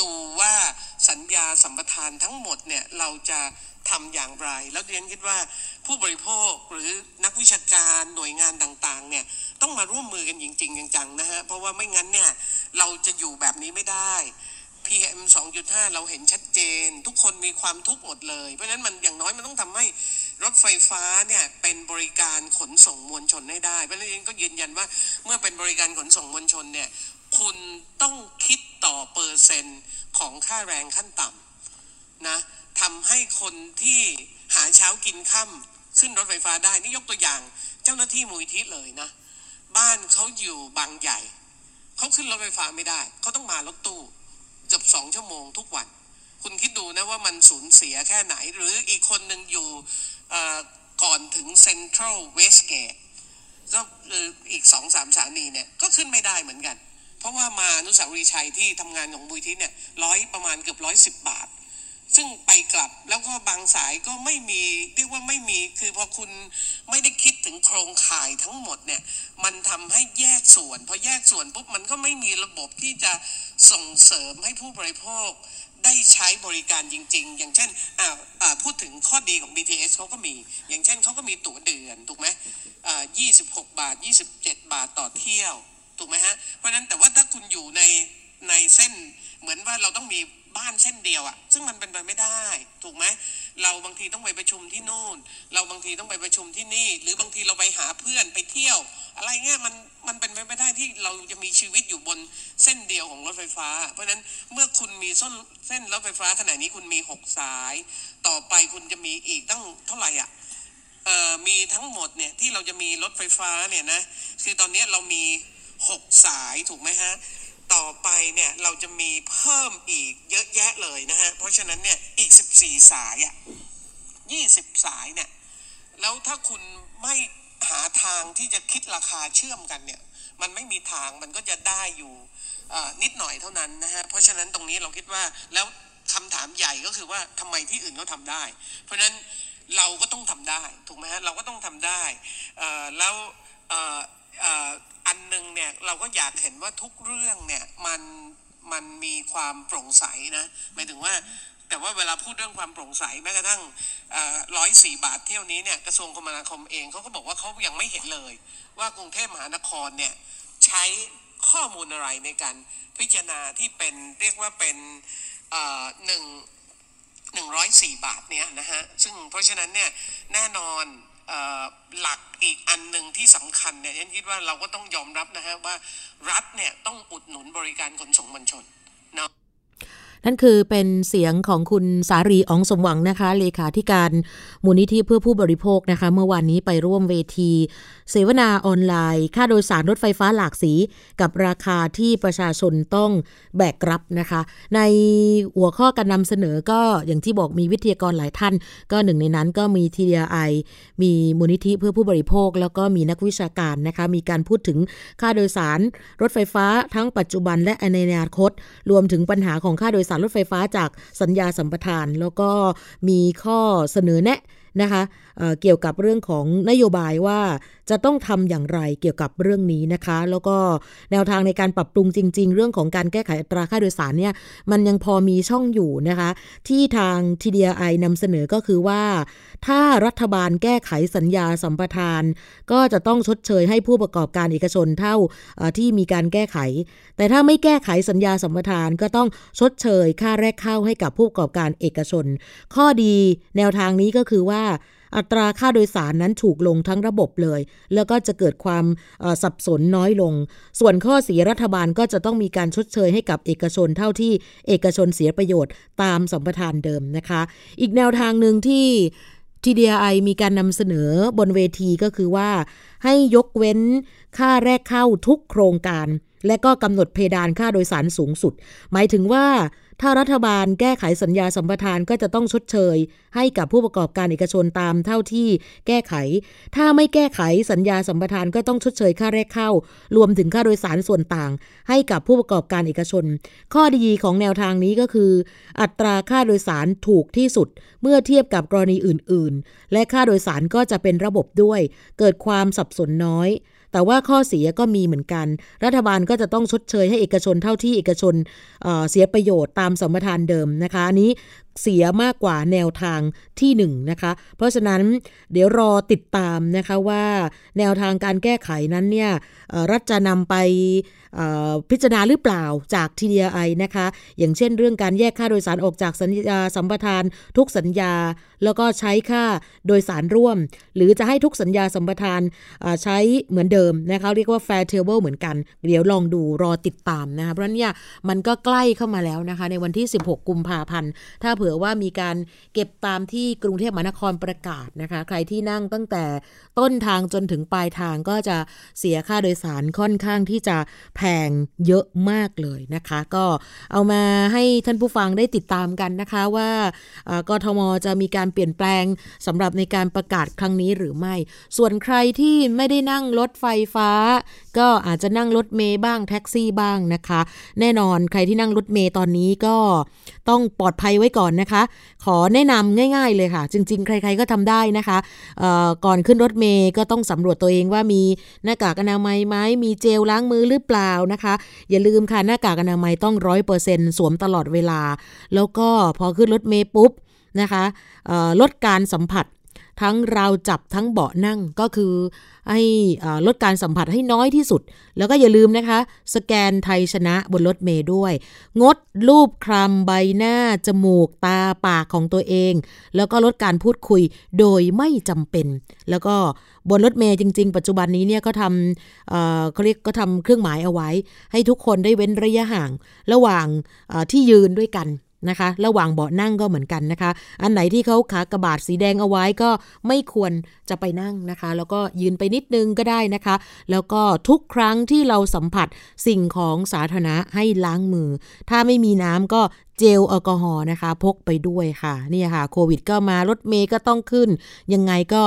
ดูว่าสัญญาสัมปทานทั้งหมดเนี่ยเราจะทำอย่างไร แล้วเรียนคิดว่า ผู้บริโภคหรือนักวิชาการหน่วยงานต่างๆเนี่ยต้องมาร่วมมือกันจริงๆจังๆนะฮะเพราะว่าไม่งั้นเนี่ยเราจะอยู่แบบนี้ไม่ได้ PM 2.5 เราเห็นชัดเจน ทุกคนมีความทุกข์หมดเลย เพราะฉะนั้นมันอย่างน้อยมันต้องทำให้รถไฟฟ้าเนี่ยเป็นบริการขนส่งมวลชนให้ได้ เพราะฉะนั้นก็ยืนยันว่าเมื่อเป็นบริการขนส่งมวลชนเนี่ยคุณต้องคิดต่อเปอร์เซ็นต์ของค่าแรงขั้นต่ำนะทำให้คนที่หาเช้ากินค่ำ ขึ้นรถไฟฟ้าได้นี่ยกตัวอย่าง เจ้าหน้าที่มูลทิศเลยนะ บ้านเขาอยู่บางใหญ่เขาขึ้นรถไฟฟ้าไม่ได้เขาต้องมารถตู้เกือบสองชั่วโมงทุกวัน คุณคิดดูนะว่ามันสูญเสียแค่ไหน หรืออีกคนหนึ่งอยู่ก่อนถึงเซ็นทรัลเวสเกตก็คืออีกสองสามสถานีเนี่ยก็ขึ้นไม่ได้เหมือนกัน เพราะว่ามานุสาวรีย์ชัยที่ทำงานของบุยทิเนี่ยร้อยประมาณเกือบร้อยสิบบาท ซึ่งไปกลับแล้วก็บางสายก็ไม่มีเรียกว่าไม่มีคือพอคุณไม่ได้คิดถึงโครงข่ายทั้งหมดเนี่ยมันทำให้แยกส่วนพอแยกส่วนปุ๊บมันก็ไม่มีระบบที่จะส่งเสริมให้ผู้บริโภคได้ใช้บริการจริง ๆ อย่างเช่นพูดถึงข้อดีของ BTS เขาก็มี อย่างเช่นเขาก็มีตั๋วเดือนถูกไหมยี่สิบหกบาทยี่สิบเจ็ดบาทต่อเที่ยวถูกไหมฮะ เพราะฉะนั้นแต่ว่าถ้าคุณอยู่ในในเส้นเหมือนว่าเราต้องมี บ้านเส้นเดียวอะซึ่งมันเป็นไปไม่ได้ ถูกไหมเราบางทีต้องไปประชุมที่นู่น เราบางทีต้องไปประชุมที่นี่ หรือบางทีเราไปหาเพื่อนไปเที่ยว อะไรเงี้ยมันมันเป็นไปไม่ได้ที่เราจะมีชีวิตอยู่บนเส้นเดียวของรถไฟฟ้า เพราะฉะนั้นเมื่อคุณมีเส้นเส้นรถไฟฟ้าขนาดนี้คุณมีหกสาย ต่อไปคุณจะมีอีกตั้งเท่าไหร่อะมีทั้งหมดเนี่ยที่เราจะมีรถไฟฟ้าเนี่ยนะคือตอนนี้เรามีหกสายถูกไหมฮะ ต่อไปเนี่ยเราจะมีเพิ่มอีกเยอะแยะเลยนะฮะ เพราะฉะนั้นเนี่ยอีก 14 สายอะ่ะ20 สายเนี่ย แล้วถ้าคุณไม่หาทางที่จะคิดราคาเชื่อมกันเนี่ย มันไม่มีทางมันก็จะได้อยู่นิดหน่อยเท่านั้นนะฮะ เพราะฉะนั้นตรงนี้เราคิดว่าแล้วคำถามใหญ่ก็คือว่าทำไมที่อื่นเขาทาได้ เพราะฉะนั้นเราก็ต้องทำได้ ถูกไหมฮะ เราก็ต้องทำได้แล้วันหนึ่งเนี่ยเราก็อยากเห็นว่าทุกเรื่องเนี่ยมันมันมีความโปร่งใสนะหมายถึงว่าแต่ว่าเวลาพูดเรื่องความโปร่งใสแม้กระทั่งร้อยสี่บาทเที่ยวนี้เนี่ยกระทรวงคมนาคมเองเขาก็บอกว่าเขายังไม่เห็นเลย ว่ากรุงเทพมหานครเนี่ยใช้ข้อมูลอะไรในการพิจารณาที่เป็นเรียกว่าเป็นหนึ่งหนึ่งร้อยสี่บาทเนี่ยนะฮะซึ่งเพราะฉะนั้นเนี่ยแน่นอน หลักอีกอันหนึ่งที่สำคัญเนี่ยฉันคิดว่าเราก็ต้องยอมรับนะฮะว่ารัฐเนี่ยต้องอุดหนุนบริการขนส่งมวลชนเนาะนั่นคือเป็นเสียงของคุณสารีอองสมหวังนะคะ เลขาธิการมูลนิธิเพื่อผู้บริโภคนะคะ เมื่อวานนี้ไปร่วมเวที เสวนาออนไลน์ ค่าโดยสารรถไฟฟ้าหลากสี กับราคาที่ประชาชนต้องแบกรับนะคะ ในหัวข้อการนำเสนอก็อย่างที่บอกมีวิทยากรหลายท่าน ก็หนึ่งในนั้นก็มีทีไอมีมูลนิธิเพื่อผู้บริโภค แล้วก็มีนักวิชาการนะคะ มีการพูดถึงค่าโดยสารรถไฟฟ้าทั้งปัจจุบันและในอนาคต รวมถึงปัญหาของค่าโดยสารรถไฟฟ้าจากสัญญาสัมปทาน แล้วก็มีข้อเสนอแนะ นะคะเเกี่ยวกับเรื่องของนโยบายว่าจะต้องทำอย่างไรเกี่ยวกับเรื่องนี้นะคะ แล้วก็แนวทางในการปรับปรุงจริง ๆ เรื่องของการแก้ไขอัตราค่าโดยสารเนี่ยมันยังพอมีช่องอยู่นะคะ ที่ทาง TDI นำเสนอก็คือว่า ถ้ารัฐบาลแก้ไขสัญญาสัมปทาน ก็จะต้องชดเชยให้ผู้ประกอบการเอกชนเท่าที่มีการแก้ไข แต่ถ้าไม่แก้ไขสัญญาสัมปทานก็ต้องชดเชยค่าแรกเข้าให้กับผู้ประกอบการเอกชน ข้อดีแนวทางนี้ก็คือว่าอัตราค่าโดยสารนั้นถูกลงทั้งระบบเลย แล้วก็จะเกิดความสับสนน้อยลง ส่วนข้อเสียรัฐบาลก็จะต้องมีการชดเชยให้กับเอกชนเท่าที่เอกชนเสียประโยชน์ตามสัมปทานเดิมนะคะ อีกแนวทางหนึ่งที่ TDI มีการนำเสนอบนเวทีก็คือว่า ให้ยกเว้นค่าแรกเข้าทุกโครงการ และก็กำหนดเพดานค่าโดยสารสูงสุด หมายถึงว่า ถ้ารัฐบาลแก้ไขสัญญาสัมปทานก็จะต้องชดเชย ให้กับผู้ประกอบการเอกชนตามเท่าที่แก้ไข ถ้าไม่แก้ไขสัญญาสัมปทานก็ต้องชดเชยค่าแรกเข้า รวมถึงค่าโดยสารส่วนต่าง ให้กับผู้ประกอบการเอกชน ข้อดีของแนวทางนี้ก็คือ อัตราค่าโดยสารถูกที่สุด เมื่อเทียบกับกรณีอื่น ๆ และค่าโดยสารก็จะเป็นระบบด้วย เกิดความสับสนน้อย แต่ว่าข้อเสียก็มีเหมือนกัน รัฐบาลก็จะต้องชดเชยให้เอกชนเท่าที่เอกชนเเสียประโยชน์ตามสมรทานเดิมนะคะอันนี้ เสียมากกว่าแนวทางที่1นนะคะ เพราะฉะนั้นเดี๋ยวรอติดตามนะคะว่าแนวทางการแก้ไขนั้นเนี่ยรัฐจะนำไปพิจารณาหรือเปล่าจาก TDI นะคะ อย่างเช่นเรื่องการแยกค่าโดยสารออกจากสัญญาสัมปทานทุกสัญญา แล้วก็ใช้ค่าโดยสารร่วม หรือจะให้ทุกสัญญาสัมปทานใช้เหมือนเดิมนะคะเรียกว่า fair table เหมือนกัน เดี๋ยวลองดูรอติดตามนะคะเพราะนั้นเนี่ยมันก็ใกล้เข้ามาแล้วนะคะในวันที่ 16 กุมภาพันธ์ถ้าเผื่อว่ามีการเก็บตามที่กรุงเทพมหานครประกาศนะคะ ใครที่นั่งตั้งแต่ต้นทางจนถึงปลายทางก็จะเสียค่าโดยสารค่อนข้างที่จะแพงเยอะมากเลยนะคะ ก็เอามาให้ท่านผู้ฟังได้ติดตามกันนะคะว่ากทมจะมีการเปลี่ยนแปลงสำหรับในการประกาศครั้งนี้หรือไม่ ส่วนใครที่ไม่ได้นั่งรถไฟฟ้า ก็อาจจะนั่งรถเมย์บ้างแท็กซี่บ้างนะคะ แน่นอนใครที่นั่งรถเมย์ตอนนี้ก็ต้องปลอดภัยไว้ก่อนนะคะ ขอแนะนำง่าย ๆ เลยค่ะ จริง ๆ ใคร ๆ ก็ทำได้นะคะก่อนขึ้นรถเมย์ก็ต้องสำรวจตัวเองว่ามีหน้ากากอนามัยไหมมีเจลล้างมือหรือเปล่านะคะ อย่าลืมค่ะหน้ากากอนามัยต้องร้อยเปอร์เซ็นต์สวมตลอดเวลา แล้วก็พอขึ้นรถเมย์ปุ๊บนะคะลดการสัมผัส ทั้งราวจับทั้งเบาะนั่งก็คือให้ลดการสัมผัสให้น้อยที่สุด แล้วก็อย่าลืมนะคะ สแกนไทยชนะบนรถเมย์ด้วย งดรูปคลำใบหน้า จมูกตาปากของตัวเอง แล้วก็ลดการพูดคุยโดยไม่จำเป็น แล้วก็บนรถเมย์จริง ๆ ปัจจุบันนี้เนี่ยก็ทำเขาเรียกก็ทำเครื่องหมายเอาไว้ ให้ทุกคนได้เว้นระยะห่าง ระหว่างที่ยืนด้วยกัน นะคะ ระหว่างเบาะนั่งก็เหมือนกันนะคะ อันไหนที่เขาขากระบาดสีแดงเอาไว้ก็ไม่ควรจะไปนั่งนะคะ แล้วก็ยืนไปนิดนึงก็ได้นะคะ แล้วก็ทุกครั้งที่เราสัมผัสสิ่งของสาธารณะให้ล้างมือ ถ้าไม่มีน้ำก็เจลแอลกอฮอล์นะคะ พกไปด้วยค่ะนี่ค่ะโควิดก็มารถเมย์ก็ต้องขึ้น ยังไงก็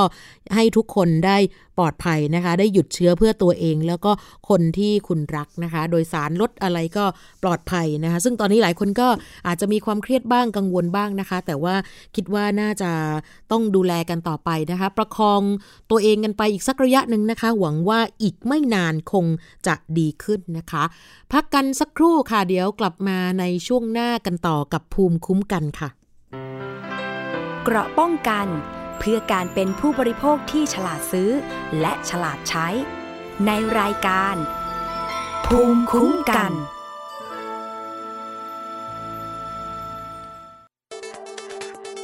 ให้ทุกคนได้ปลอดภัยนะคะ ได้หยุดเชื้อเพื่อตัวเอง แล้วก็คนที่คุณรักนะคะ โดยสารลดอะไรก็ปลอดภัยนะคะ ซึ่งตอนนี้หลายคนก็อาจจะมีความเครียดบ้างกังวลบ้างนะคะ แต่ว่าคิดว่าน่าจะต้องดูแลกันต่อไปนะคะ ประคองตัวเองกันไปอีกสักระยะหนึ่งนะคะ หวังว่าอีกไม่นานคงจะดีขึ้นนะคะ พักกันสักครู่ค่ะเดี๋ยวกลับมาในช่วงหน้ากันต่อกับภูมิคุ้มกันค่ะ เกราะป้องกันเพื่อการเป็นผู้บริโภคที่ฉลาดซื้อ และฉลาดใช้ ในรายการ ภูมิคุ้มกัน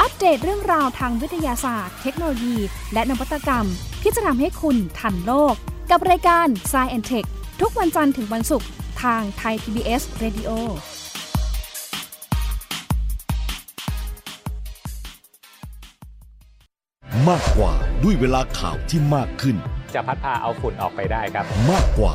อัปเดตเรื่องราวทางวิทยาศาสตร์ เทคโนโลยี และนวัตกรรม ที่จะทำให้คุณทันโลก กับรายการ s c i e n t e c h ทุกวันจันทร์ถึงวันศุกร์ทางไทย PBS Radio มากกว่าด้วยเวลาข่าวที่มากขึ้น จะพัดพาเอาฝุ่นออกไปได้ครับ มากกว่า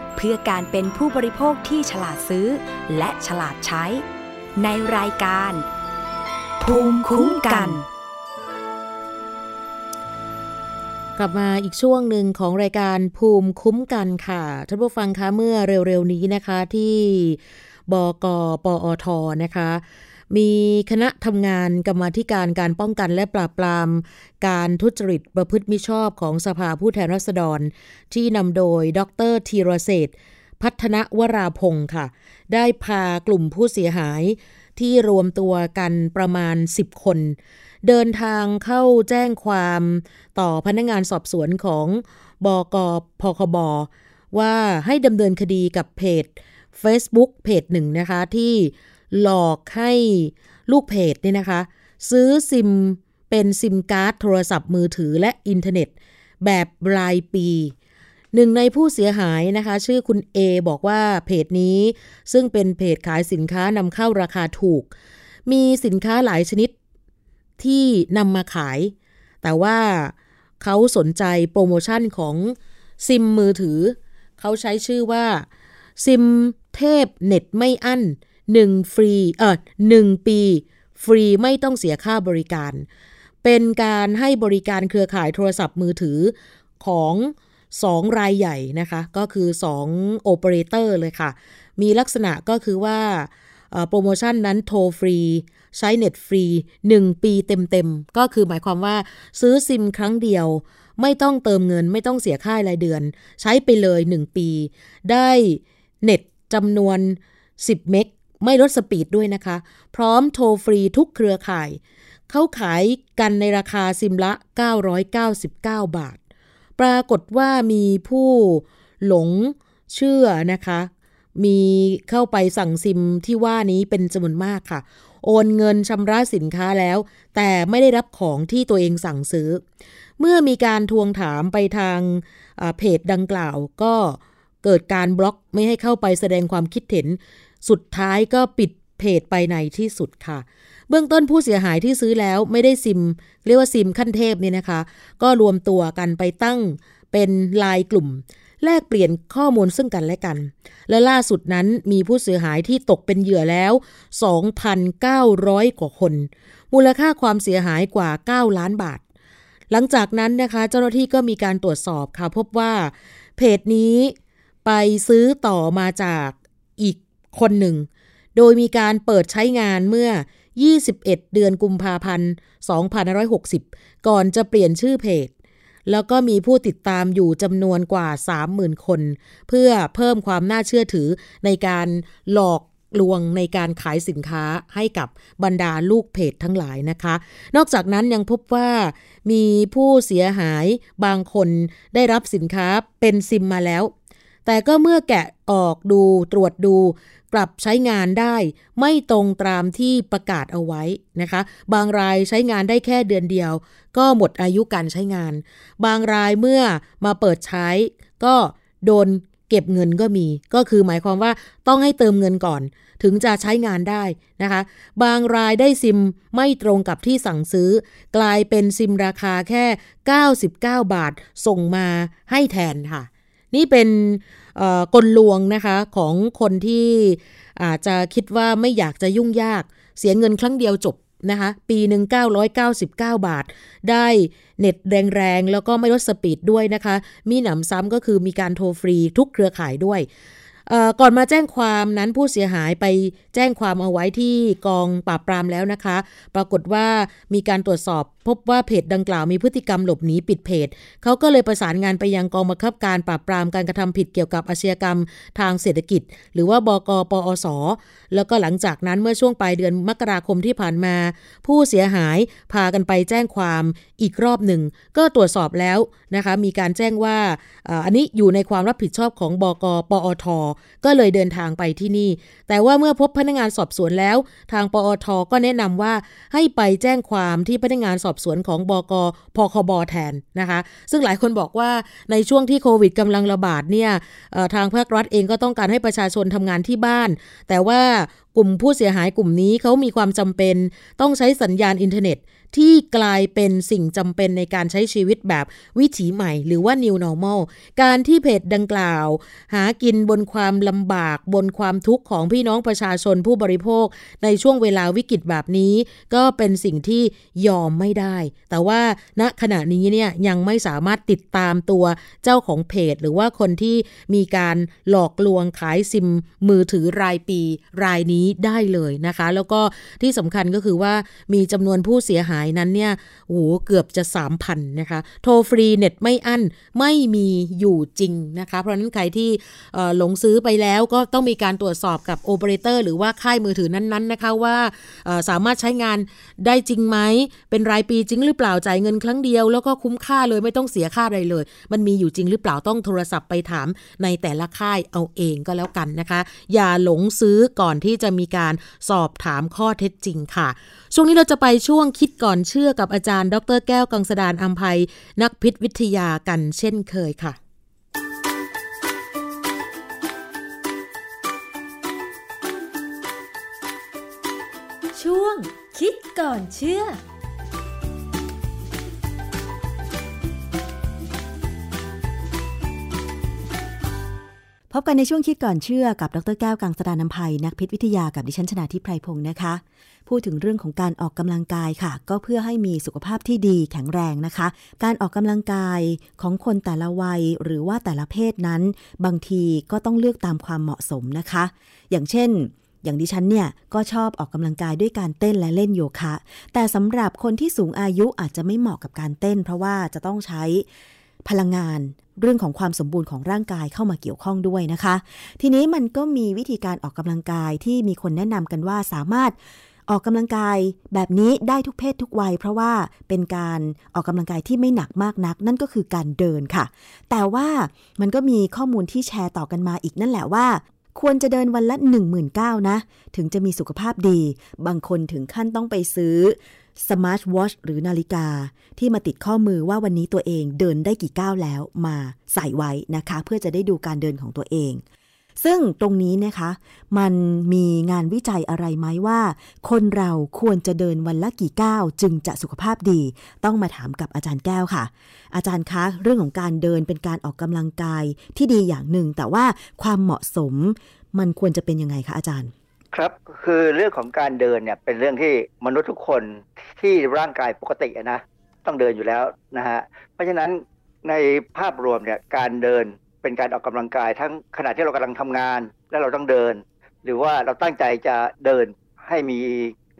เพื่อการเป็นผู้บริโภคที่ฉลาดซื้อ และฉลาดใช้ ในรายการ ภูมิคุ้มกัน กลับมาอีกช่วงหนึ่งของรายการภูมิคุ้มกันค่ะท่านผู้ฟังคะเมื่อเร็วๆนี้นะคะที่บกปอทนะคะ มีคณะทำงานกรรมธิการการป้องกันและปราบปราม การทุจริตประพฤติมิชอบของสภาผู้แทนราษฎร ที่นำโดยดรธีรเศษพัฒนวราพงศ์ค่ะ ได้พากลุ่มผู้เสียหายที่รวมตัวกันประมาณ 10 คน เดินทางเข้าแจ้งความต่อพนักงงานสอบสวนของบก.ปคบ. ว่าให้ดำเนินคดีกับเพจ Facebook เพจหนึ่งนะคะที่ หลอกให้ลูกเพจเนี่ยนะคะ ซื้อซิมเป็นซิมการ์ดโทรศัพท์มือถือและอินเทอร์เน็ต แบบรายปีหนึ่งในผู้เสียหายนะคะ ชื่อคุณ A บอกว่าเพจนี้ ซึ่งเป็นเพจขายสินค้านำเข้าราคาถูก มีสินค้าหลายชนิดที่นำมาขาย แต่ว่าเขาสนใจโปรโมชั่นของซิมมือถือ เขาใช้ชื่อว่า ซิมเทพเน็ตไม่อั้น 1 ฟรีเออ1ปี ฟรีไม่ต้องเสียค่าบริการ เป็นการให้บริการเครือข่ายโทรศัพท์มือถือของ2รายใหญ่นะคะ ก็คือ2โอเปอเรเตอร์เลยค่ะ มีลักษณะก็คือว่าโปรโมชั่นนั้นโทรฟรี ใช้เน็ตฟรี 1 ปีเต็มๆ ก็คือหมายความว่าซื้อซิมครั้งเดียว ไม่ต้องเติมเงินไม่ต้องเสียค่ารายเดือน ใช้ไปเลย 1 ปี ได้เน็ตจำนวน 10 เมก ไม่ลด speed ด้วยนะคะ พร้อมโทรฟรีทุกเครือข่าย เขาขายกันในราคาซิมละ 999 บาท ปรากฏว่ามีผู้หลงเชื่อนะคะ มีเข้าไปสั่งซิมที่ว่านี้เป็นจำนวนมากค่ะ โอนเงินชำระสินค้าแล้ว แต่ไม่ได้รับของที่ตัวเองสั่งซื้อ เมื่อมีการทวงถามไปทางเพจดังกล่าวก็เกิดการบล็อกไม่ให้เข้าไปแสดงความคิดเห็น สุดท้ายก็ปิดเพจไปในที่สุดค่ะ เบื้องต้นผู้เสียหายที่ซื้อแล้วไม่ได้ซิม เรียกว่าซิมขั้นเทพเนี่ยนะคะ ก็รวมตัวกันไปตั้งเป็นลายกลุ่ม แลกเปลี่ยนข้อมูลซึ่งกันและกัน และล่าสุดนั้นมีผู้เสียหายที่ตกเป็นเหยื่อแล้ว 2,900 กว่าคน มูลค่าความเสียหายกว่า 9 ล้านบาท หลังจากนั้นนะคะเจ้าหน้าที่ก็มีการตรวจสอบค่ะพบว่า เพจนี้ไปซื้อต่อมาจากอีก คนหนึ่ง โดยมีการเปิดใช้งานเมื่อ 21 เดือนกุมภาพันธ์ 2560 ก่อนจะเปลี่ยนชื่อเพจ แล้วก็มีผู้ติดตามอยู่จำนวนกว่า 30,000 คน เพื่อเพิ่มความน่าเชื่อถือในการหลอกลวงในการขายสินค้าให้กับบรรดาลูกเพจทั้งหลายนะคะ นอกจากนั้นยังพบว่ามีผู้เสียหายบางคนได้รับสินค้าเป็นซิมมาแล้ว แต่ก็เมื่อแกะออกดูตรวจดู กลับใช้งานได้ไม่ตรงตามที่ประกาศเอาไว้นะคะ บางรายใช้งานได้แค่เดือนเดียว ก็หมดอายุการใช้งาน บางรายเมื่อมาเปิดใช้ ก็โดนเก็บเงินก็มี ก็คือหมายความว่าต้องให้เติมเงินก่อน ถึงจะใช้งานได้นะคะ บางรายได้ซิมไม่ตรงกับที่สั่งซื้อ กลายเป็นซิมราคาแค่ 99 บาทส่งมาให้แทนค่ะ นี่เป็น กลลวงนะคะของคนที่อาจจะคิดว่าไม่อยากจะยุ่งยาก เสียเงินครั้งเดียวจบนะคะปีหนึ่ง999 บาท ได้เน็ตแรงๆ แล้วก็ไม่ลดสปีดด้วยนะคะ มีหนำซ้ำก็คือมีการโทรฟรีทุกเครือข่ายด้วย ก่อนมาแจ้งความนั้นผู้เสียหายไปแจ้งความเอาไว้ที่กองปราบปรามแล้วนะคะ ปรากฏว่ามีการตรวจสอบพบว่าเพจดังกล่าวมีพฤติกรรมหลบหนีปิดเพจเขาก็เลยประสานงานไปยังกองบังคับการปราบปรามการกระทำผิดเกี่ยวกับอาชญากรรมทางเศรษฐกิจ หรือว่าบกปอส แล้วก็หลังจากนั้นเมื่อช่วงปลายเดือนมกราคมที่ผ่านมา ผู้เสียหายพากันไปแจ้งความอีกรอบหนึ่ง ก็ตรวจสอบแล้วนะคะมีการแจ้งว่าอันนี้อยู่ในความรับผิดชอบของบกปอทก็เลยเดินทางไปที่นี่ แต่ว่าเมื่อพบพนักงานสอบสวนแล้ว ทางปอทก็แนะนำว่าให้ไปแจ้งความที่พนักงานสอบสวนของบกพคบแทนนะคะ ซึ่งหลายคนบอกว่าในช่วงที่โควิดกำลังระบาดเนี่ยทางภาครัฐเองก็ต้องการให้ประชาชนทำงานที่บ้าน แต่ว่า กลุ่มผู้เสียหายกลุ่มนี้เขามีความจำเป็น ต้องใช้สัญญาณอินเทอร์เน็ต ที่กลายเป็นสิ่งจำเป็นในการใช้ชีวิตแบบวิถีใหม่ หรือว่า new normal การที่เพจดังกล่าว หากินบนความลำบากบนความทุกข์ของพี่น้องประชาชนผู้บริโภค ในช่วงเวลาวิกฤตแบบนี้ ก็เป็นสิ่งที่ยอมไม่ได้ แต่ว่าณขณะนี้เนี่ยยังไม่สามารถติดตามตัวเจ้าของเพจ หรือว่าคนที่มีการหลอกลวงขายซิมมือถือรายปีรายนี้ได้เลยนะคะ แล้วก็ที่สำคัญก็คือว่ามีจำนวนผู้เสียหายนั้นเนี่ยโอ้เกือบจะ 3,000นะคะ โทรฟรีเน็ตไม่อั้นไม่มีอยู่จริงนะคะ เพราะนั้นใครที่หลงซื้อไปแล้วก็ต้องมีการตรวจสอบกับโอเปอเรเตอร์หรือว่าค่ายมือถือนั้นๆนะคะว่าสามารถใช้งานได้จริงไหม เป็นรายปีจริงหรือเปล่าจ่ายเงินครั้งเดียว แล้วก็คุ้มค่าเลยไม่ต้องเสียค่าอะไรเลย มันมีอยู่จริงหรือเปล่าต้องโทรศัพท์ไปถามในแต่ละค่ายเอาเองก็แล้วกันนะคะ อย่าหลงซื้อก่อนที่จะมีการสอบถามข้อเท็จจริงค่ะ ช่วงนี้เราจะไปช่วงคิดก่อนเชื่อกับอาจารย์ ดรแก้วกังสดานอัมภัยนักพิษวิทยากันเช่นเคยค่ะช่วงคิดก่อนเชื่อ พบกันในช่วงคิดก่อนเชื่อกับดรแก้วกังสดานนภัยนักพิษวิทยากับดิฉันชนาทิพไพรพงศ์นะคะ พูดถึงเรื่องของการออกกำลังกายค่ะ ก็เพื่อให้มีสุขภาพที่ดีแข็งแรงนะคะ การออกกำลังกายของคนแต่ละวัยหรือว่าแต่ละเพศนั้น บางทีก็ต้องเลือกตามความเหมาะสมนะคะ อย่างเช่นอย่างดิฉันเนี่ยก็ชอบออกกำลังกายด้วยการเต้นและเล่นโยคะ แต่สำหรับคนที่สูงอายุอาจจะไม่เหมาะกับการเต้น เพราะว่าจะต้องใช้ พลังงานเรื่องของความสมบูรณ์ของร่างกายเข้ามาเกี่ยวข้องด้วยนะคะ ทีนี้มันก็มีวิธีการออกกำลังกายที่มีคนแนะนำกันว่าสามารถออกกำลังกายแบบนี้ได้ทุกเพศทุกวัย เพราะว่าเป็นการออกกำลังกายที่ไม่หนักมากนัก นั่นก็คือการเดินค่ะ แต่ว่ามันก็มีข้อมูลที่แชร์ต่อกันมาอีกนั่นแหละว่า ควรจะเดินวันละ1 9 0 0 0นะ ถึงจะมีสุขภาพดี บางคนถึงขั้นต้องไปซื้อ สมาร์ทวอชหรือนาฬิกาที่มาติดข้อมือว่าวันนี้ตัวเองเดินได้กี่ก้าวแล้วมาใส่ไว้นะคะ เพื่อจะได้ดูการเดินของตัวเอง ซึ่งตรงนี้นะคะ มันมีงานวิจัยอะไรไหมว่า คนเราควรจะเดินวันละกี่ก้าวจึงจะสุขภาพดี ต้องมาถามกับอาจารย์แก้วค่ะ อาจารย์คะ เรื่องของการเดินเป็นการออกกำลังกายที่ดีอย่างหนึ่ง แต่ว่าความเหมาะสมมันควรจะเป็นยังไงคะอาจารย์ ครับคือเรื่องของการเดินเนี่ยเป็นเรื่องที่มนุษย์ทุกคนที่ร่างกายปกตินะต้องเดินอยู่แล้วนะฮะเพราะฉะนั้นในภาพรวมเนี่ยการเดินเป็นการออกกำลังกาย ทั้งขณะที่เรากำลังทำงาน และเราต้องเดิน หรือว่าเราตั้งใจจะเดินให้มี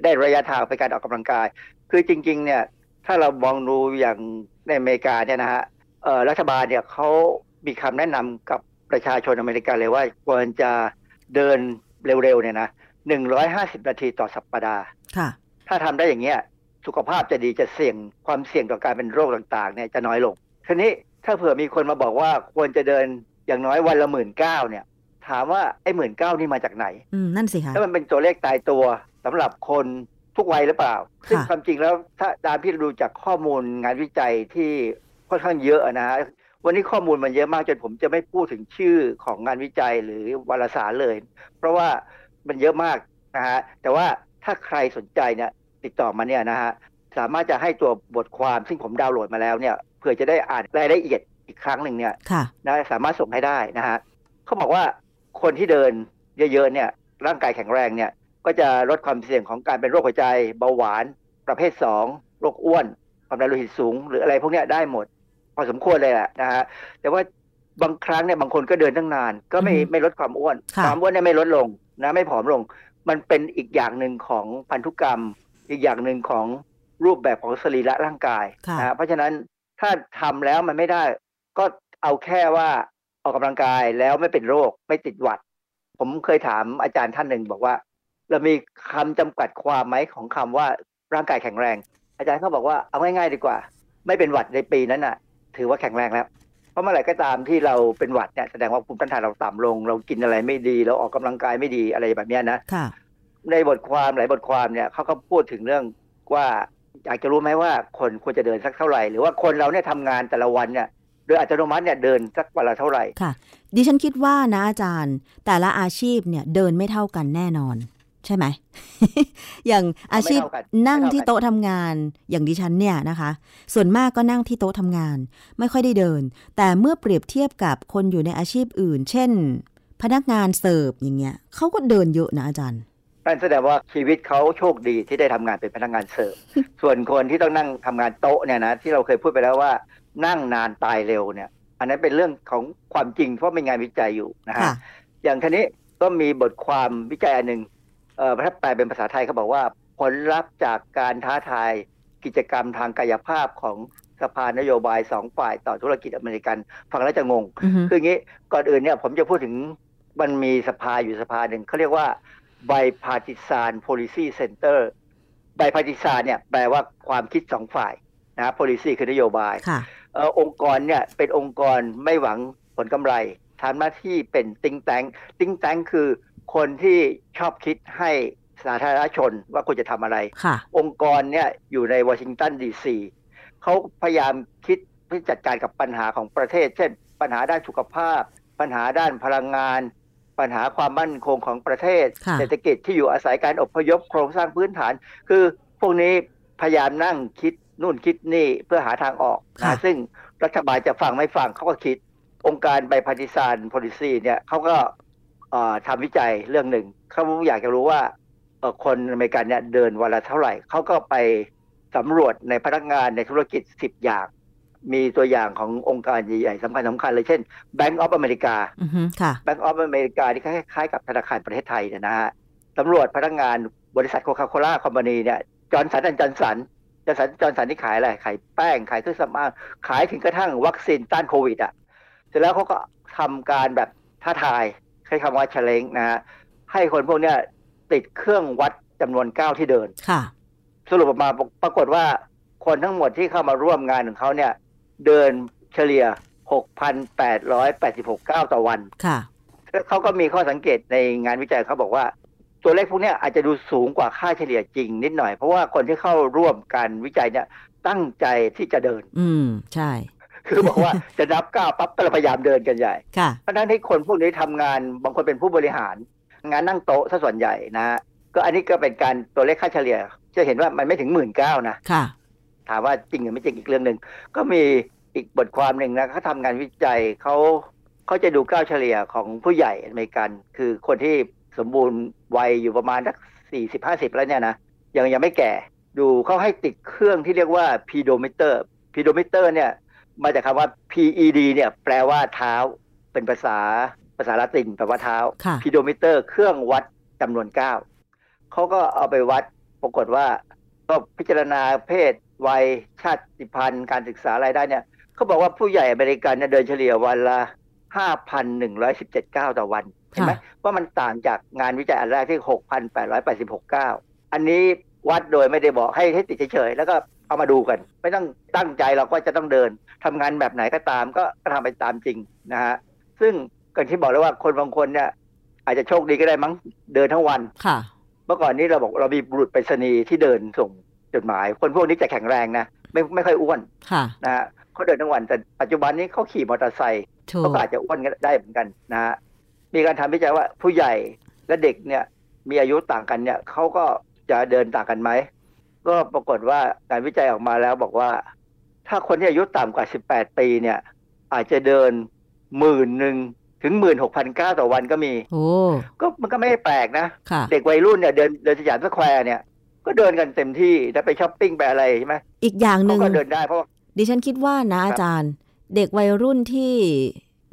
ได้ระยะทางไปการออกกำลังกาย คือจริงๆเนี่ยถ้าเรามองดูอย่างในอเมริกาเนี่ยนะฮะรัฐบาลเนี่ยเขามีคำแนะนำกับประชาชนอเมริกันเลยว่าควรจะเดินเร็วๆเนี่ยนะ หนึ่งร้อยห้าสิบนาทีต่อสัปปดาห์ค่ะถ้าทำได้อย่างเงี้ยสุขภาพจะดีจะเสี่ยงความเสี่ยงต่อการเป็นโรคต่างๆเนี่ยจะน้อยลงทีนี้ถ้าเผื่อมีคนมาบอกว่าควรจะเดินอย่างน้อยวันละหมื่นเก้าเนี่ย ถามว่าไอ้หมื่นเก้านี่มาจากไหนอืมนั่นสิคะแล้วมันเป็นตัวเลขตายตัวสำหรับคนทุกวัยหรือเปล่า ซึ่งความจริงแล้วถ้าตามที่ดูจากข้อมูลงานวิจัยที่ค่อนข้างเยอะนะวันนี้ข้อมูลมันเยอะมากจนผมจะไม่พูดถึงชื่อของงานวิจัยหรือวารสารเลย เพราะว่า มันเยอะมากนะฮะแต่ว่าถ้าใครสนใจเนี่ยติดต่อมาเนี่ยนะฮะสามารถจะให้ตัวบทความซึ่งผมดาวน์โหลดมาแล้วเนี่ยเพื่อจะได้อ่านรายละเอียดอีกครั้งหนึ่งเนี่ยนะสามารถส่งให้ได้นะฮะเขาบอกว่าคนที่เดินเยอะๆเนี่ยร่างกายแข็งแรงเนี่ยก็จะลดความเสี่ยงของการเป็นโรคหัวใจเบาหวาน ประเภทสองโรคอ้วนความดันโลหิตสูง หรืออะไรพวกนี้ได้หมด พอสมควรเลยแหละนะฮะแต่ว่าบางครั้งเนี่ยบางคนก็เดินตั้งนาน ก็ไม่ไม่ลดความอ้วนค่ะความอ้วนเนี่ยไม่ลดลง นะไม่ผอมลง มันเป็นอีกอย่างหนึ่งของพันธุกรรม อีกอย่างหนึ่งของรูปแบบของสรีระร่างกายค่ะนะฮะเพราะฉะนั้นถ้าทำแล้วมันไม่ได้ ก็เอาแค่ว่าออกกำลังกายแล้วไม่เป็นโรคไม่ติดหวัด ผมเคยถามอาจารย์ท่านหนึ่งบอกว่า เรามีคำจำกัดความไหมของคำว่าร่างกายแข็งแรง อาจารย์เขาบอกว่าเอาง่ายๆดีกว่า ไม่เป็นหวัดในปีนั้นน่ะ ถือว่าแข็งแรงแล้ว เพราะเมื่อไหร่ก็ตามที่เราเป็นหวัดเนี่ยแสดงว่าภูมิต้านทานเราต่ำลง เรากินอะไรไม่ดี เราออกกำลังกายไม่ดีอะไรแบบเนี้ยนะค่ะในบทความหลายบทความเนี่ยเขาก็พูดถึงเรื่องว่าอยากจะรู้ไหมว่าคนควรจะเดินสักเท่าไหร่ หรือว่าคนเราเนี่ยทำงานแต่ละวันเนี่ยโดยอัตโนมัติเนี่ยเดินสักวันละเท่าไหร่ค่ะ ดิฉันคิดว่านะอาจารย์ แต่ละอาชีพเนี่ยเดินไม่เท่ากันแน่นอน ใช่ไหม อย่างอาชีพไม่เท่ากันนั่งไม่เท่ากันที่โต๊ะทำงาน อย่างดิฉันเนี่ยนะคะ ส่วนมากก็นั่งที่โต๊ะทำงาน ไม่ค่อยได้เดิน แต่เมื่อเปรียบเทียบกับคนอยู่ในอาชีพอื่น เช่น พนักงานเสิร์ฟอย่างเงี้ยเขาก็เดินเยอะนะอาจารย์นั่นแสดงว่าชีวิตเขาโชคดีที่ได้ทำงานเป็นพนักงานเสิร์ฟ ส่วนคนที่ต้องนั่งทำงานโต๊ะเนี่ยนะที่เราเคยพูดไปแล้วว่านั่งนานตายเร็วเนี่ย อันนั้นเป็นเรื่องของความจริงเพราะมีงานวิจัยอยู่นะฮะค่ะอย่างทีนี้ก็มีบทความวิจัยอันหนึ่งเอ่อ ถ้าแปลเป็นภาษาไทยเขาบอกว่า ผลลัพธ์จากการท้าทายกิจกรรมทางกายภาพของสภานโยบายสองฝ่ายต่อธุรกิจอเมริกันฟังแล้วจะงงอือฮึคืออย่างนี้ก่อนอื่นเนี่ยผมจะพูดถึงมันมีสภาอยู่สภาหนึ่งเขาเรียกว่า bipartisan policy center bipartisan เนี่ยแปลว่าความคิดสองฝ่ายนะ policy คือนโยบายค่ะเอ่อองค์กรเนี่ยเป็นองค์กรไม่หวังผลกำไรทำหน้าที่เป็นติงแตงติงแตงคือ คนที่ชอบคิดให้สาธารณชนว่าควรจะทำอะไรค่ะองค์กรเนี่ยอยู่ในวอชิงตันดีซีเขาพยายามคิดเพื่อจัดการกับปัญหาของประเทศ เช่น ปัญหาด้านสุขภาพ ปัญหาด้านพลังงาน ปัญหาความมั่นคงของประเทศค่ะเศรษฐกิจที่อยู่อาศัยการอพยพโครงสร้างพื้นฐาน คือพวกนี้พยายามนั่งคิดนู่นคิดนี่เพื่อหาทางออกค่ะนะซึ่งรัฐบาลจะฟังไม่ฟังเขาก็คิดองค์การไบพาติซานโพลิซีเนี่ยเขาก็เอ่อ ทำวิจัยเรื่องหนึ่งเขาอยากจะรู้ว่าเอ่อคนอเมริกันเนี่ยเดินวันละเท่าไหร่ เขาก็ไปสำรวจในพนักงานในธุรกิจ 10 อย่าง มีตัวอย่างขององค์การใหญ่ๆสำคัญสำคัญเลยเช่น Bank of America อือฮึค่ะ Bank of America ที่คล้ายๆกับธนาคารประเทศไทยเนี่ยนะฮะสำรวจพนักงานบริษัทโคคาโคล่า Company เนี่ย Johnson and Johnson Johnson Johnson ที่ขายอะไร ขายแป้ง ขายเครื่องสำอางขายถึงกระทั่งวัคซีนต้านโควิดอะเสร็จแล้วเขาก็ทำการแบบท้าทาย ใช้คำว่า challenge นะฮะให้คนพวกเนี้ยติดเครื่องวัดจำนวนก้าวที่เดินค่ะ สรุปออกมาปรากฏว่าคนทั้งหมดที่เข้ามาร่วมงานของเขาเนี่ย เดินเฉลี่ย 6,886 ก้าวต่อวันค่ะเขาก็มีข้อสังเกตในงานวิจัยเขาบอกว่า ตัวเลขพวกเนี้ยอาจจะดูสูงกว่าค่าเฉลี่ยจริงนิดหน่อย เพราะว่าคนที่เข้าร่วมการวิจัยเนี่ยตั้งใจที่จะเดิน อืม ใช่ คือบอกว่าจะนับก้าวปั๊บก็เลยพยายามเดินกันใหญ่ค่ะเพราะฉะนั้นที่คนพวกนี้ทำงานบางคนเป็นผู้บริหาร งานนั่งโต๊ะซะส่วนใหญ่นะฮะก็อันนี้ก็เป็นการตัวเลขค่าเฉลี่ย จะเห็นว่ามันไม่ถึงหมื่นเก้านะค่ะ ถามว่าจริงหรือไม่จริงอีกเรื่องหนึ่งก็มีอีกบทความหนึ่งนะเขาทำงานวิจัยเขาเขาจะดูก้าวเฉลี่ยของผู้ใหญ่อเมริกัน คือคนที่สมบูรณ์วัยอยู่ประมาณสักสี่สิบห้าสิบแล้วเนี่ยนะยังยังไม่แก่ ดูเขาให้ติดเครื่องที่เรียกว่า pedometer pedometer เนี่ย มาจากคำว่า PED เนี่ยแปลว่าเท้า เป็นภาษาภาษาละตินแปลว่าเท้าค่ะ pedometer เครื่องวัดจำนวนก้าวเขาก็เอาไปวัดปรากฏว่า ก็พิจารณาเพศวัยชาติพันธุ์การศึกษารายได้เนี่ยเขาบอกว่าผู้ใหญ่อเมริกันเนี่ยเดินเฉลี่ยวันละ 5,117ก้าวต่อวันเห็นไหมว่ามันต่างจากงานวิจัยอันแรกที่ 6,886ก้าวอันนี้วัดโดยไม่ได้บอกให้ให้ติดเฉยๆแล้วก็ เอามาดูกัน ไม่ต้องตั้งใจเราก็จะต้องเดินทำงานแบบไหนก็ตามก็ก็ทำไปตามจริงนะฮะซึ่งกันที่บอกแล้วว่าคนบางคนเนี่ยอาจจะโชคดีก็ได้มั้งเดินทั้งวันค่ะ เมื่อก่อนนี้เราบอกเรามีบุรุษไปรษณีย์ที่เดินส่งจดหมาย คนพวกนี้จะแข็งแรงนะไม่ไม่ค่อยอ้วนค่ะนะฮะเขาเดินทั้งวันแต่ปัจจุบันนี้เขาขี่มอเตอร์ไซค์ถูกเขาก็อาจจะอ้วนก็ได้เหมือนกันนะฮะมีการทำวิจัยว่าผู้ใหญ่และเด็กเนี่ยมีอายุต่างกันเนี่ยเขาก็จะเดินต่างกันไหม ก็ปรากฏว่าการวิจัยออกมาแล้วบอกว่า ถ้าคนที่อายุต่ำกว่า 18 ปีเนี่ย อาจจะเดินหมื่นหนึ่งถึงหมื่นหกพันเก้าต่อวันก็มีโอ้ก็มันก็ไม่ได้แปลกนะค่ะเด็กวัยรุ่นเนี่ยเดินเดินสยามสแควร์เนี่ย ก็เดินกันเต็มที่แล้วไปช้อปปิ้งไปอะไรใช่ไหมอีกอย่างหนึ่งเขาก็เดินได้เพราะว่าดิฉันคิดว่านะอาจารย์ เด็กวัยรุ่นที่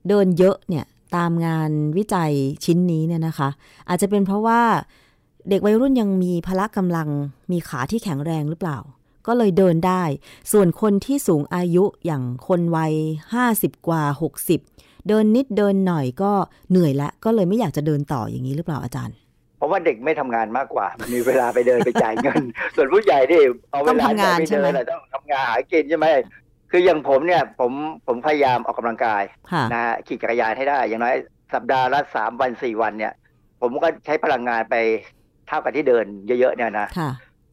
เดินเยอะเนี่ยตามงานวิจัยชิ้นนี้เนี่ยนะคะ อาจจะเป็นเพราะว่า เด็กวัยรุ่นยังมีพละกำลัง มีขาที่แข็งแรงหรือเปล่า ก็เลยเดินได้ ส่วนคนที่สูงอายุอย่างคนวัย 50 กว่า 60 เดินนิดเดินหน่อยก็เหนื่อยละก็เลยไม่อยากจะเดินต่ออย่างนี้หรือเปล่าอาจารย์เพราะว่าเด็กไม่ทำงานมากกว่า มีเวลาไปเดินไปจ่ายเงิน ส่วนผู้ใหญ่ที่เอาเวลาไปเดินต้องทำงานหากินใช่ไหม คืออย่างผมเนี่ยผมผมพยายามออกกำลังกายนะฮะขี่จักรยานให้ได้ อย่างน้อยสัปดาห์ละสามวันสี่วันเนี่ย ผมก็ใช้พลังงานไป เท่ากับที่เดินเยอะๆเนี่ยนะ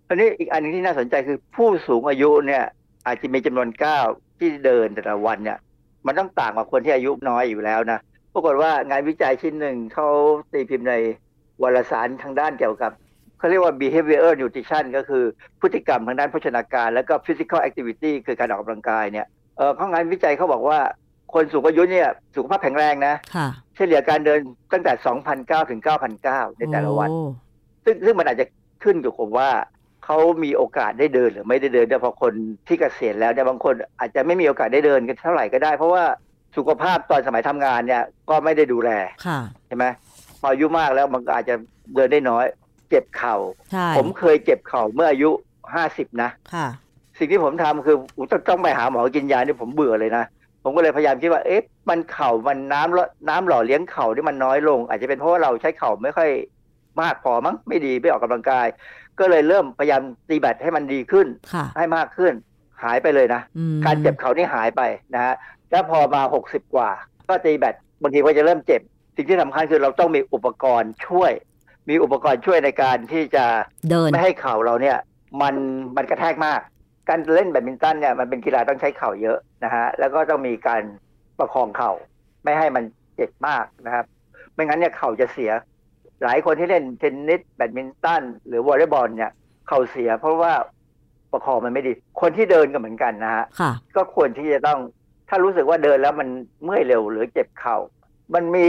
ทีนี้อีกอันนึงที่น่าสนใจคือผู้สูงอายุเนี่ย อาจจะมีจำนวนก้าวที่เดินแต่ละวันเนี่ย มันต้องต่างกว่าคนที่อายุน้อยอยู่แล้วนะปรากฏว่างานวิจัยชิ้นหนึ่งเขาตีพิมพ์ในวารสารทางด้านเกี่ยวกับเขาเรียกว่า behavior nutrition ก็คือพฤติกรรมทางด้านโภชนาการ แล้วก็ physical activity คือการออกกำลังกายเนี่ยเออข้องานวิจัยเขาบอกว่าคนสูงอายุเนี่ยสุขภาพแข็งแรงนะ เฉลี่ยการเดินตั้งแต่ 2,009 ถึง 9,009 ในแต่ละวัน ซึ่งซึ่งมันอาจจะขึ้นอยู่กับว่าเขามีโอกาสได้เดินหรือไม่ได้เดินแต่พอคนที่เกษียณแล้วเนี่ยบางคนอาจจะไม่มีโอกาสได้เดินกันเท่าไหร่ก็ได้ เพราะว่าสุขภาพตอนสมัยทำงานเนี่ยก็ไม่ได้ดูแลใช่ไหมพออายุมากแล้วมันก็อาจจะเดินได้น้อย เจ็บเข่าผมเคยเจ็บเข่าเมื่ออายุห้าสิบนะสิ่งที่ผมทำคือต้องไปหาหมอกินยานี่ผมเบื่อเลยนะผมก็เลยพยายามคิดว่าเอ๊ะมันเข่ามันน้ำน้ำหล่อเลี้ยงเข่าที่มันน้อยลง อาจจะเป็นเพราะว่าเราใช้เข่าไม่ค่อย มากพอมั้งไม่ดีไม่ออกกำลังกาย ก็เลยเริ่มพยายามตีแบตให้มันดีขึ้น ให้มากขึ้น หายไปเลยนะ การเจ็บเข่านี่หายไปนะฮะแล้วพอมาหกสิบกว่า ก็ตีแบตบางทีก็จะเริ่มเจ็บ สิ่งที่สำคัญคือเราต้องมีอุปกรณ์ช่วย มีอุปกรณ์ช่วยในการที่จะเดินไม่ให้เข่าเราเนี่ย มันมันกระแทกมาก การเล่นแบดมินตันเนี่ยมันเป็นกีฬาต้องใช้เข่าเยอะนะฮะแล้วก็ต้องมีการประคองเข่าไม่ให้มันเจ็บมากนะครับ ไม่งั้นเนี่ยเข่าจะเสีย หลายคนที่เล่นเทนนิสแบดมินตันหรือวอลเลย์บอลเนี่ยเข่าเสีย เพราะว่าประคองมันไม่ดี คนที่เดินก็เหมือนกันนะฮะก็ควรที่จะต้องถ้ารู้สึกว่าเดินแล้วมันเมื่อยเร็วหรือเจ็บเข่า มันมี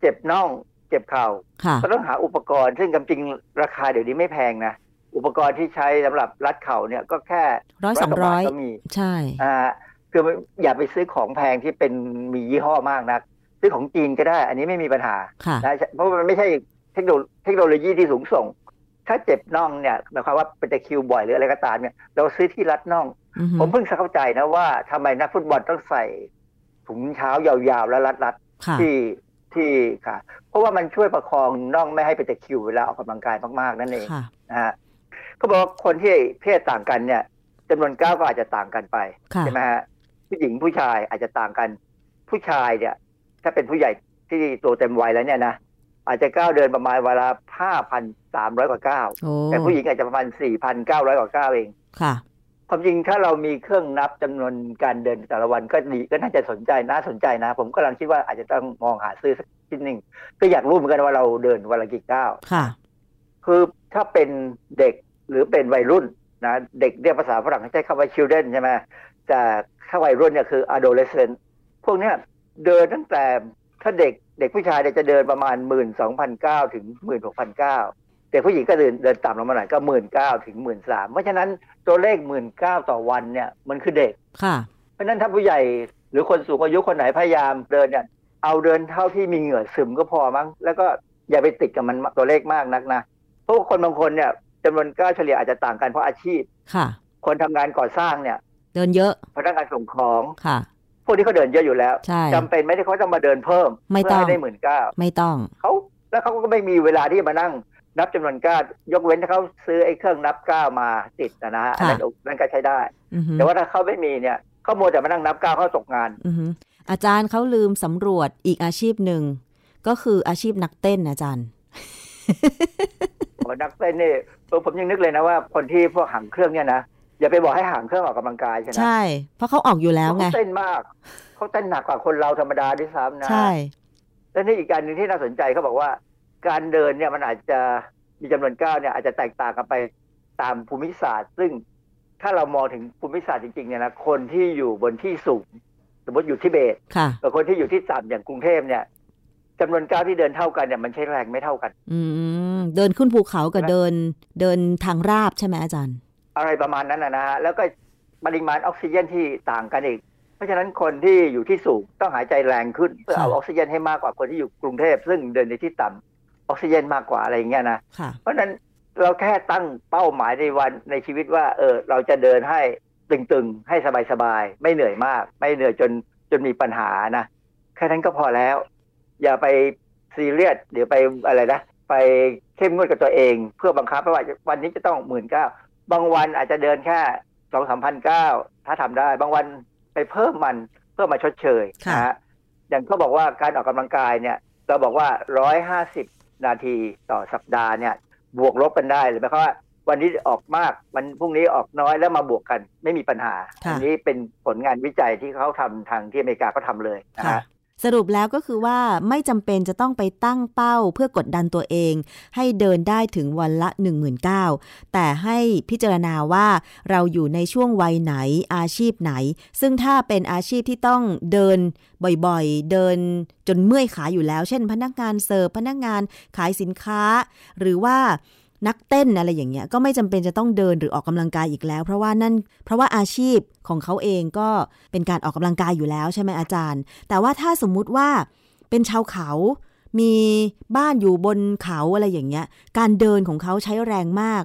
เจ็บน่องเจ็บเข่าก็ต้องหาอุปกรณ์ ซึ่งจริงราคาเดี๋ยวนี้ไม่แพงนะ อุปกรณ์ที่ใช้สำหรับรัดเข่าเนี่ยก็แค่ร้อยสองร้อยก็มีใช่อ่าคืออย่าไปซื้อของแพงที่เป็นมียี่ห้อมากนัก ซื้อของจีนก็ได้ อันนี้ไม่มีปัญหานะเพราะมันไม่ใช่ เทคโนเทคโนโลยีที่สูงส่ง ถ้าเจ็บน่องเนี่ยหมายความว่าเป็นตะคิวบ่อยหรืออะไรก็ตามเนี่ยเราซื้อที่รัดน่อง ผมเพิ่งเข้าใจนะว่าทำไมนักฟุตบอลต้องใส่ถุงเท้ายาวๆ แล้วรัดๆที่ที่ค่ะ เพราะว่ามันช่วยประคองน่องไม่ให้ไปตะคิวเวลาออกกำลังกายมากๆ นั่นเองนะฮะเขาบอกว่าคนที่เพศต่างกันเนี่ยจำนวนก้าวก็อาจจะต่างกันไปใช่ไหมฮะผู้หญิงผู้ชายอาจจะต่างกัน ผู้ชายเนี่ย ถ้าเป็นผู้ใหญ่ที่โตเต็มวัยแล้วเนี่ยนะ อาจจะก้าวเดินประมาณเวลาห้าพันสามร้อยกว่าก้าวแต่ผู้หญิงอาจจะประมาณสี่พันเก้าร้อยกว่าก้าวเองค่ะความจริงถ้าเรามีเครื่องนับจำนวนการเดินแต่ละวันก็ดีก็น่าจะสนใจน่าสนใจนะ ผมกำลังคิดว่าอาจจะต้องมองหาซื้อสักชิ้นหนึ่งก็อยากรู้เหมือนกันว่าเราเดินวันละกี่ก้าวค่ะ คือถ้าเป็นเด็กหรือเป็นวัยรุ่นนะเด็กเรียกภาษาฝรั่งใช้คำว่า children ใช่ไหมแต่ถ้าวัยรุ่นเนี่ยคือ adolescent พวกเนี้ยเดินตั้งแต่ถ้าเด็ก เด็กผู้ชายเนี่ยจะเดินประมาณหมื่นสองพันเก้าถึงหมื่นหกพันเก้าเด็กผู้หญิงก็เดินเดินต่ำลงมาหน่อยก็หมื่นเก้าถึงหมื่นสามเพราะฉะนั้นตัวเลขหมื่นเก้าต่อวันเนี่ยมันคือเด็กค่ะเพราะฉะนั้นถ้าผู้ใหญ่หรือคนสูงอายุคนไหนพยายามเดินเนี่ยเอาเดินเท่าที่มีเหงื่อซึมก็พอมั้งแล้วก็อย่าไปติดกับมันตัวเลขมากนักนะเพราะคนบางคนเนี่ยจำนวนก้าวเฉลี่ยอาจจะต่างกันเพราะอาชีพค่ะ คนทำงานก่อสร้างเนี่ย เดินเยอะพนักงานส่งของค่ะ พวกที่เขาเดินเยอะอยู่แล้วจำเป็นไม่ได้เขาต้องมาเดินเพิ่มไม่ต้องได้หมื่นเก้าไม่ต้องเขาแล้วเขาก็ไม่มีเวลาที่มานั่งนับจำนวนก้าวยกเว้นถ้าเขาซื้อไอ้เครื่องนับก้าวมาติดนะนะอันนั้นนั่นก็ใช้ได้ แต่ว่าถ้าเขาไม่มีเนี่ยเขาโมจะมานั่งนับก้าวเขาตกงานอาจารย์เขาลืมสำรวจอีกอาชีพหนึ่ง ก็คืออาชีพนักเต้นอาจารย์นักเต้นนี่ผมยังนึกเลยนะว่าคนที่พวกหางเครื่องเนี่ยนะ อย่าไปบอกให้หางเครื่องออกกำลังกายใช่ไหมใช่ เพราะเขาออกอยู่แล้วไงเขาเต้นมาก เขาเต้นหนักกว่าคนเราธรรมดาด้วยซ้ำนะใช่แล้วนี่อีกการหนึ่งที่น่าสนใจเขาบอกว่า การเดินเนี่ยมันอาจจะมีจำนวนก้าวเนี่ยอาจจะแตกต่างกันไปตามภูมิศาสตร์ ซึ่งถ้าเรามองถึงภูมิศาสตร์จริงๆเนี่ยนะคนที่อยู่บนที่สูง สมมติอยู่ที่เบตกับคนที่อยู่ที่ต่ำอย่างกรุงเทพเนี่ยจำนวนก้าวที่เดินเท่ากันเนี่ยมันใช้แรงไม่เท่ากัน อืมเดินขึ้นภูเขากับเดินเดินทางราบใช่ไหมอาจารย์ อะไรประมาณนั้นนะฮะแล้วก็ปริมาณออกซิเจนที่ต่างกันอีก เพราะฉะนั้นคนที่อยู่ที่สูงต้องหายใจแรงขึ้น เพื่อเอาออกซิเจนให้มากกว่าคนที่อยู่กรุงเทพซึ่งเดินในที่ต่ำออกซิเจนมากกว่าอะไรอย่างเงี้ยนะเพราะฉะนั้นเราแค่ตั้งเป้าหมายในวันในชีวิตว่า เออ เราจะเดินให้ตึงๆ ให้สบายๆ ไม่เหนื่อยมาก ไม่เหนื่อยจนจนมีปัญหานะ แค่นั้นก็พอแล้ว อย่าไปซีเรียสเดี๋ยวไปอะไรนะ ไปเข้มงวดกับตัวเอง เพื่อบังคับว่าวันนี้จะต้องหมื่นเก้า บางวันอาจจะเดินแค่สองสามพันเก้าถ้าทำได้ บางวันไปเพิ่มมันเพื่อมาชดเชยนะฮะอย่างเขาบอกว่าการออกกำลังกายเนี่ยเราบอกว่าร้อยห้าสิบนาทีต่อสัปดาห์เนี่ย บวกลบกันได้หรือหมายความว่าวันนี้ออกมากวันพรุ่งนี้ออกน้อยแล้วมาบวกกันไม่มีปัญหาอันนี้เป็นผลงานวิจัยที่เขาทำทางที่อเมริกาก็ทำเลยนะฮะ สรุปแล้วก็คือว่าไม่จำเป็นจะต้องไปตั้งเป้าเพื่อกดดันตัวเอง ให้เดินได้ถึงวันละ 19,000แต่ให้พิจารณาว่าเราอยู่ในช่วงวัยไหนอาชีพไหน ซึ่งถ้าเป็นอาชีพที่ต้องเดินบ่อยๆ เดินจนเมื่อยขาอยู่แล้ว เช่น พนักงานเสิร์ฟพนักงานขายสินค้า หรือว่า นักเต้นอะไรอย่างเงี้ยก็ไม่จำเป็นจะต้องเดินหรือออกกำลังกายอีกแล้ว เพราะว่านั่นเพราะว่าอาชีพของเขาเองก็เป็นการออกกำลังกายอยู่แล้วใช่ไหมอาจารย์ แต่ว่าถ้าสมมุติว่าเป็นชาวเขามีบ้านอยู่บนเขาอะไรอย่างเงี้ย การเดินของเขาใช้แรงมาก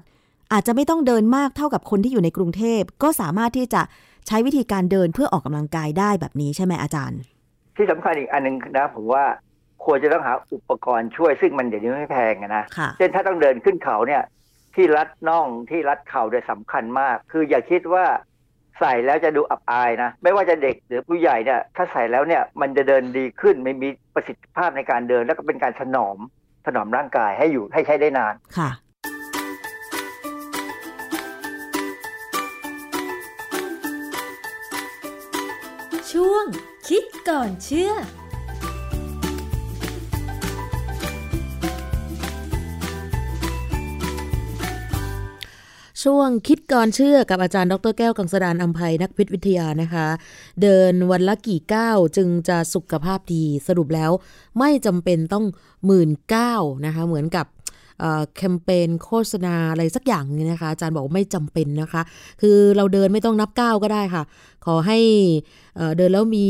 อาจจะไม่ต้องเดินมากเท่ากับคนที่อยู่ในกรุงเทพก็สามารถที่จะใช้วิธีการเดินเพื่อออกกำลังกายได้แบบนี้ใช่ไหมอาจารย์ ที่สำคัญอีกอันหนึ่งนะผมว่า ควรจะต้องหาอุปกรณ์ช่วยซึ่งมันเดี๋ยวนี้ไม่แพงนะเช่นถ้าต้องเดินขึ้นเขาเนี่ยที่รัดน่องที่รัดเข่าเนี่ยสำคัญมาก คืออย่าคิดว่าใส่แล้วจะดูอับอายนะ ไม่ว่าจะเด็กหรือผู้ใหญ่เนี่ยถ้าใส่แล้วเนี่ยมันจะเดินดีขึ้นไม่มีประสิทธิภาพในการเดิน แล้วก็เป็นการถนอมถนอมร่างกายให้อยู่ให้ใช้ได้นานค่ะ ช่วงคิดก่อนเชื่อ ช่วงคิดก่อนเชื่อกับอาจารย์ดรแก้วกังสดานอัมภัยนักพิษวิทยานะคะ เดินวันละกี่ก้าวจึงจะสุขภาพดีสรุปแล้วไม่จำเป็นต้องหมื่นเก้านะคะเหมือนกับแคมเปญโฆษณาอะไรสักอย่างนี้นะคะ อาจารย์บอกไม่จำเป็นนะคะ คือเราเดินไม่ต้องนับก้าวก็ได้ค่ะขอให้เดินแล้วมี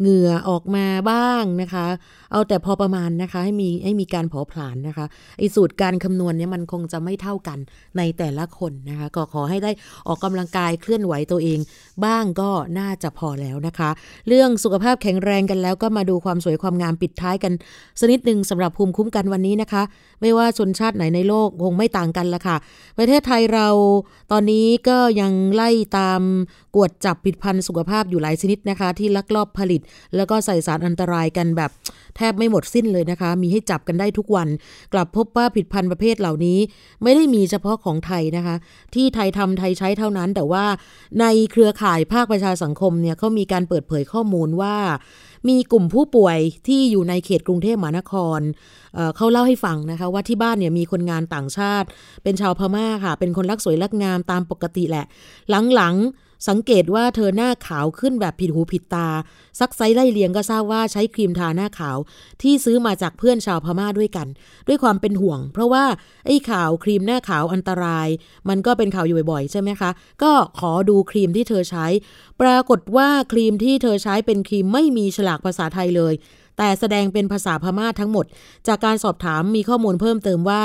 เหงื่อออกมาบ้างนะคะ เอาแต่พอประมาณนะคะ ให้มีให้มีการเผาผลาญนะคะไอสูตรการคำนวณเนี่ยมันคงจะไม่เท่ากันในแต่ละคนนะคะ ก็ขอให้ได้ออกกำลังกายเคลื่อนไหวตัวเอง บ้างก็น่าจะพอแล้วนะคะ เรื่องสุขภาพแข็งแรงกันแล้วก็มาดูความสวยความงามปิดท้ายกันสนิดหนึ่งสำหรับภูมิคุ้มกันวันนี้นะคะ ไม่ว่าชนชาติไหนในโลกคงไม่ต่างกันละค่ะ ประเทศไทยเราตอนนี้ก็ยังไล่ตามกวดจับผิดพันธุ์สุขภาพอยู่หลายชนิดนะคะ ที่ลักลอบผลิต แล้วก็ใส่สารอันตรายกันแบบแทบไม่หมดสิ้นเลยนะคะ มีให้จับกันได้ทุกวัน กลับพบว่าผิดพันธุ์ประเภทเหล่านี้ ไม่ได้มีเฉพาะของไทยนะคะ ที่ไทยทำไทยใช้เท่านั้น แต่ว่าในเครือข่ายภาคประชาสังคมเนี่ยเขามีการเปิดเผยข้อมูลว่า มีกลุ่มผู้ป่วยที่อยู่ในเขตกรุงเทพมหานครเขาเล่าให้ฟังนะคะว่าที่บ้านเนี่ยมีคนงานต่างชาติ เป็นชาวพม่าค่ะ เป็นคนรักสวยรักงามตามปกติแหละ หลังๆ สังเกตว่าเธอหน้าขาวขึ้นแบบผิดหูผิดตา ซักไซไล่เลียงก็ทราบว่าใช้ครีมทาหน้าขาว ที่ซื้อมาจากเพื่อนชาวพม่าด้วยกัน ด้วยความเป็นห่วง เพราะว่าไอ้ข่าวครีมหน้าขาวอันตราย มันก็เป็นข่าวอยู่บ่อยๆใช่ไหมคะ ก็ขอดูครีมที่เธอใช้ ปรากฏว่าครีมที่เธอใช้เป็นครีมไม่มีฉลากภาษาไทยเลย แต่แสดงเป็นภาษาพม่าทั้งหมด จากการสอบถามมีข้อมูลเพิ่มเติมว่า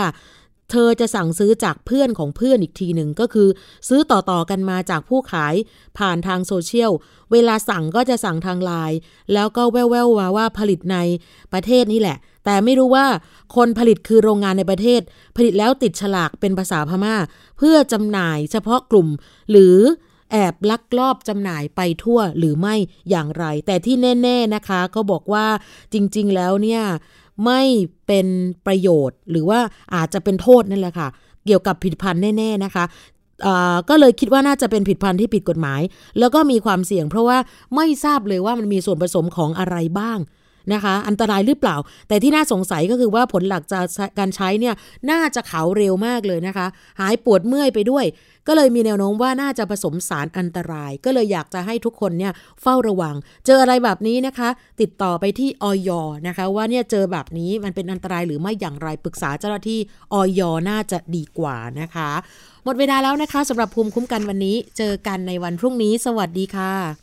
เธอจะสั่งซื้อจากเพื่อนของเพื่อนอีกทีหนึ่งก็คือ ซื้อต่อๆกันมาจากผู้ขายผ่านทางโซเชียล เวลาสั่งก็จะสั่งทางไลน์แล้วก็แว่วๆมาว่าผลิตในประเทศนี่แหละ แต่ไม่รู้ว่าคนผลิตคือโรงงานในประเทศ ผลิตแล้วติดฉลากเป็นภาษาพม่า เพื่อจำหน่ายเฉพาะกลุ่ม หรือแอบลักลอบจำหน่ายไปทั่วหรือไม่อย่างไร แต่ที่แน่ ๆนะคะ ก็บอกว่าจริง ๆ แล้วเนี่ย ไม่เป็นประโยชน์ หรือว่าอาจจะเป็นโทษนั่นแหละค่ะ เกี่ยวกับผิดพันธุ์แน่ ๆ นะคะก็เลยคิดว่าน่าจะเป็นผิดพันธุ์ที่ผิดกฎหมาย แล้วก็มีความเสี่ยงเพราะว่าไม่ทราบเลยว่ามันมีส่วนผสมของอะไรบ้าง นะคะ อันตรายหรือเปล่า แต่ที่น่าสงสัยก็คือว่าผลหลักจากการใช้เนี่ยน่าจะเขาเร็วมากเลยนะคะ หายปวดเมื่อยไปด้วย ก็เลยมีแนวโน้มว่าน่าจะผสมสารอันตราย ก็เลยอยากจะให้ทุกคนเนี่ยเฝ้าระวัง เจออะไรแบบนี้นะคะ ติดต่อไปที่ออยนะคะ ว่าเนี่ยเจอแบบนี้มันเป็นอันตรายหรือไม่อย่างไรปรึกษาเจ้าหน้าที่ออยน่าจะดีกว่านะคะ หมดเวลาแล้วนะคะสำหรับภูมิคุ้มกันวันนี้ เจอกันในวันพรุ่งนี้ สวัสดีค่ะ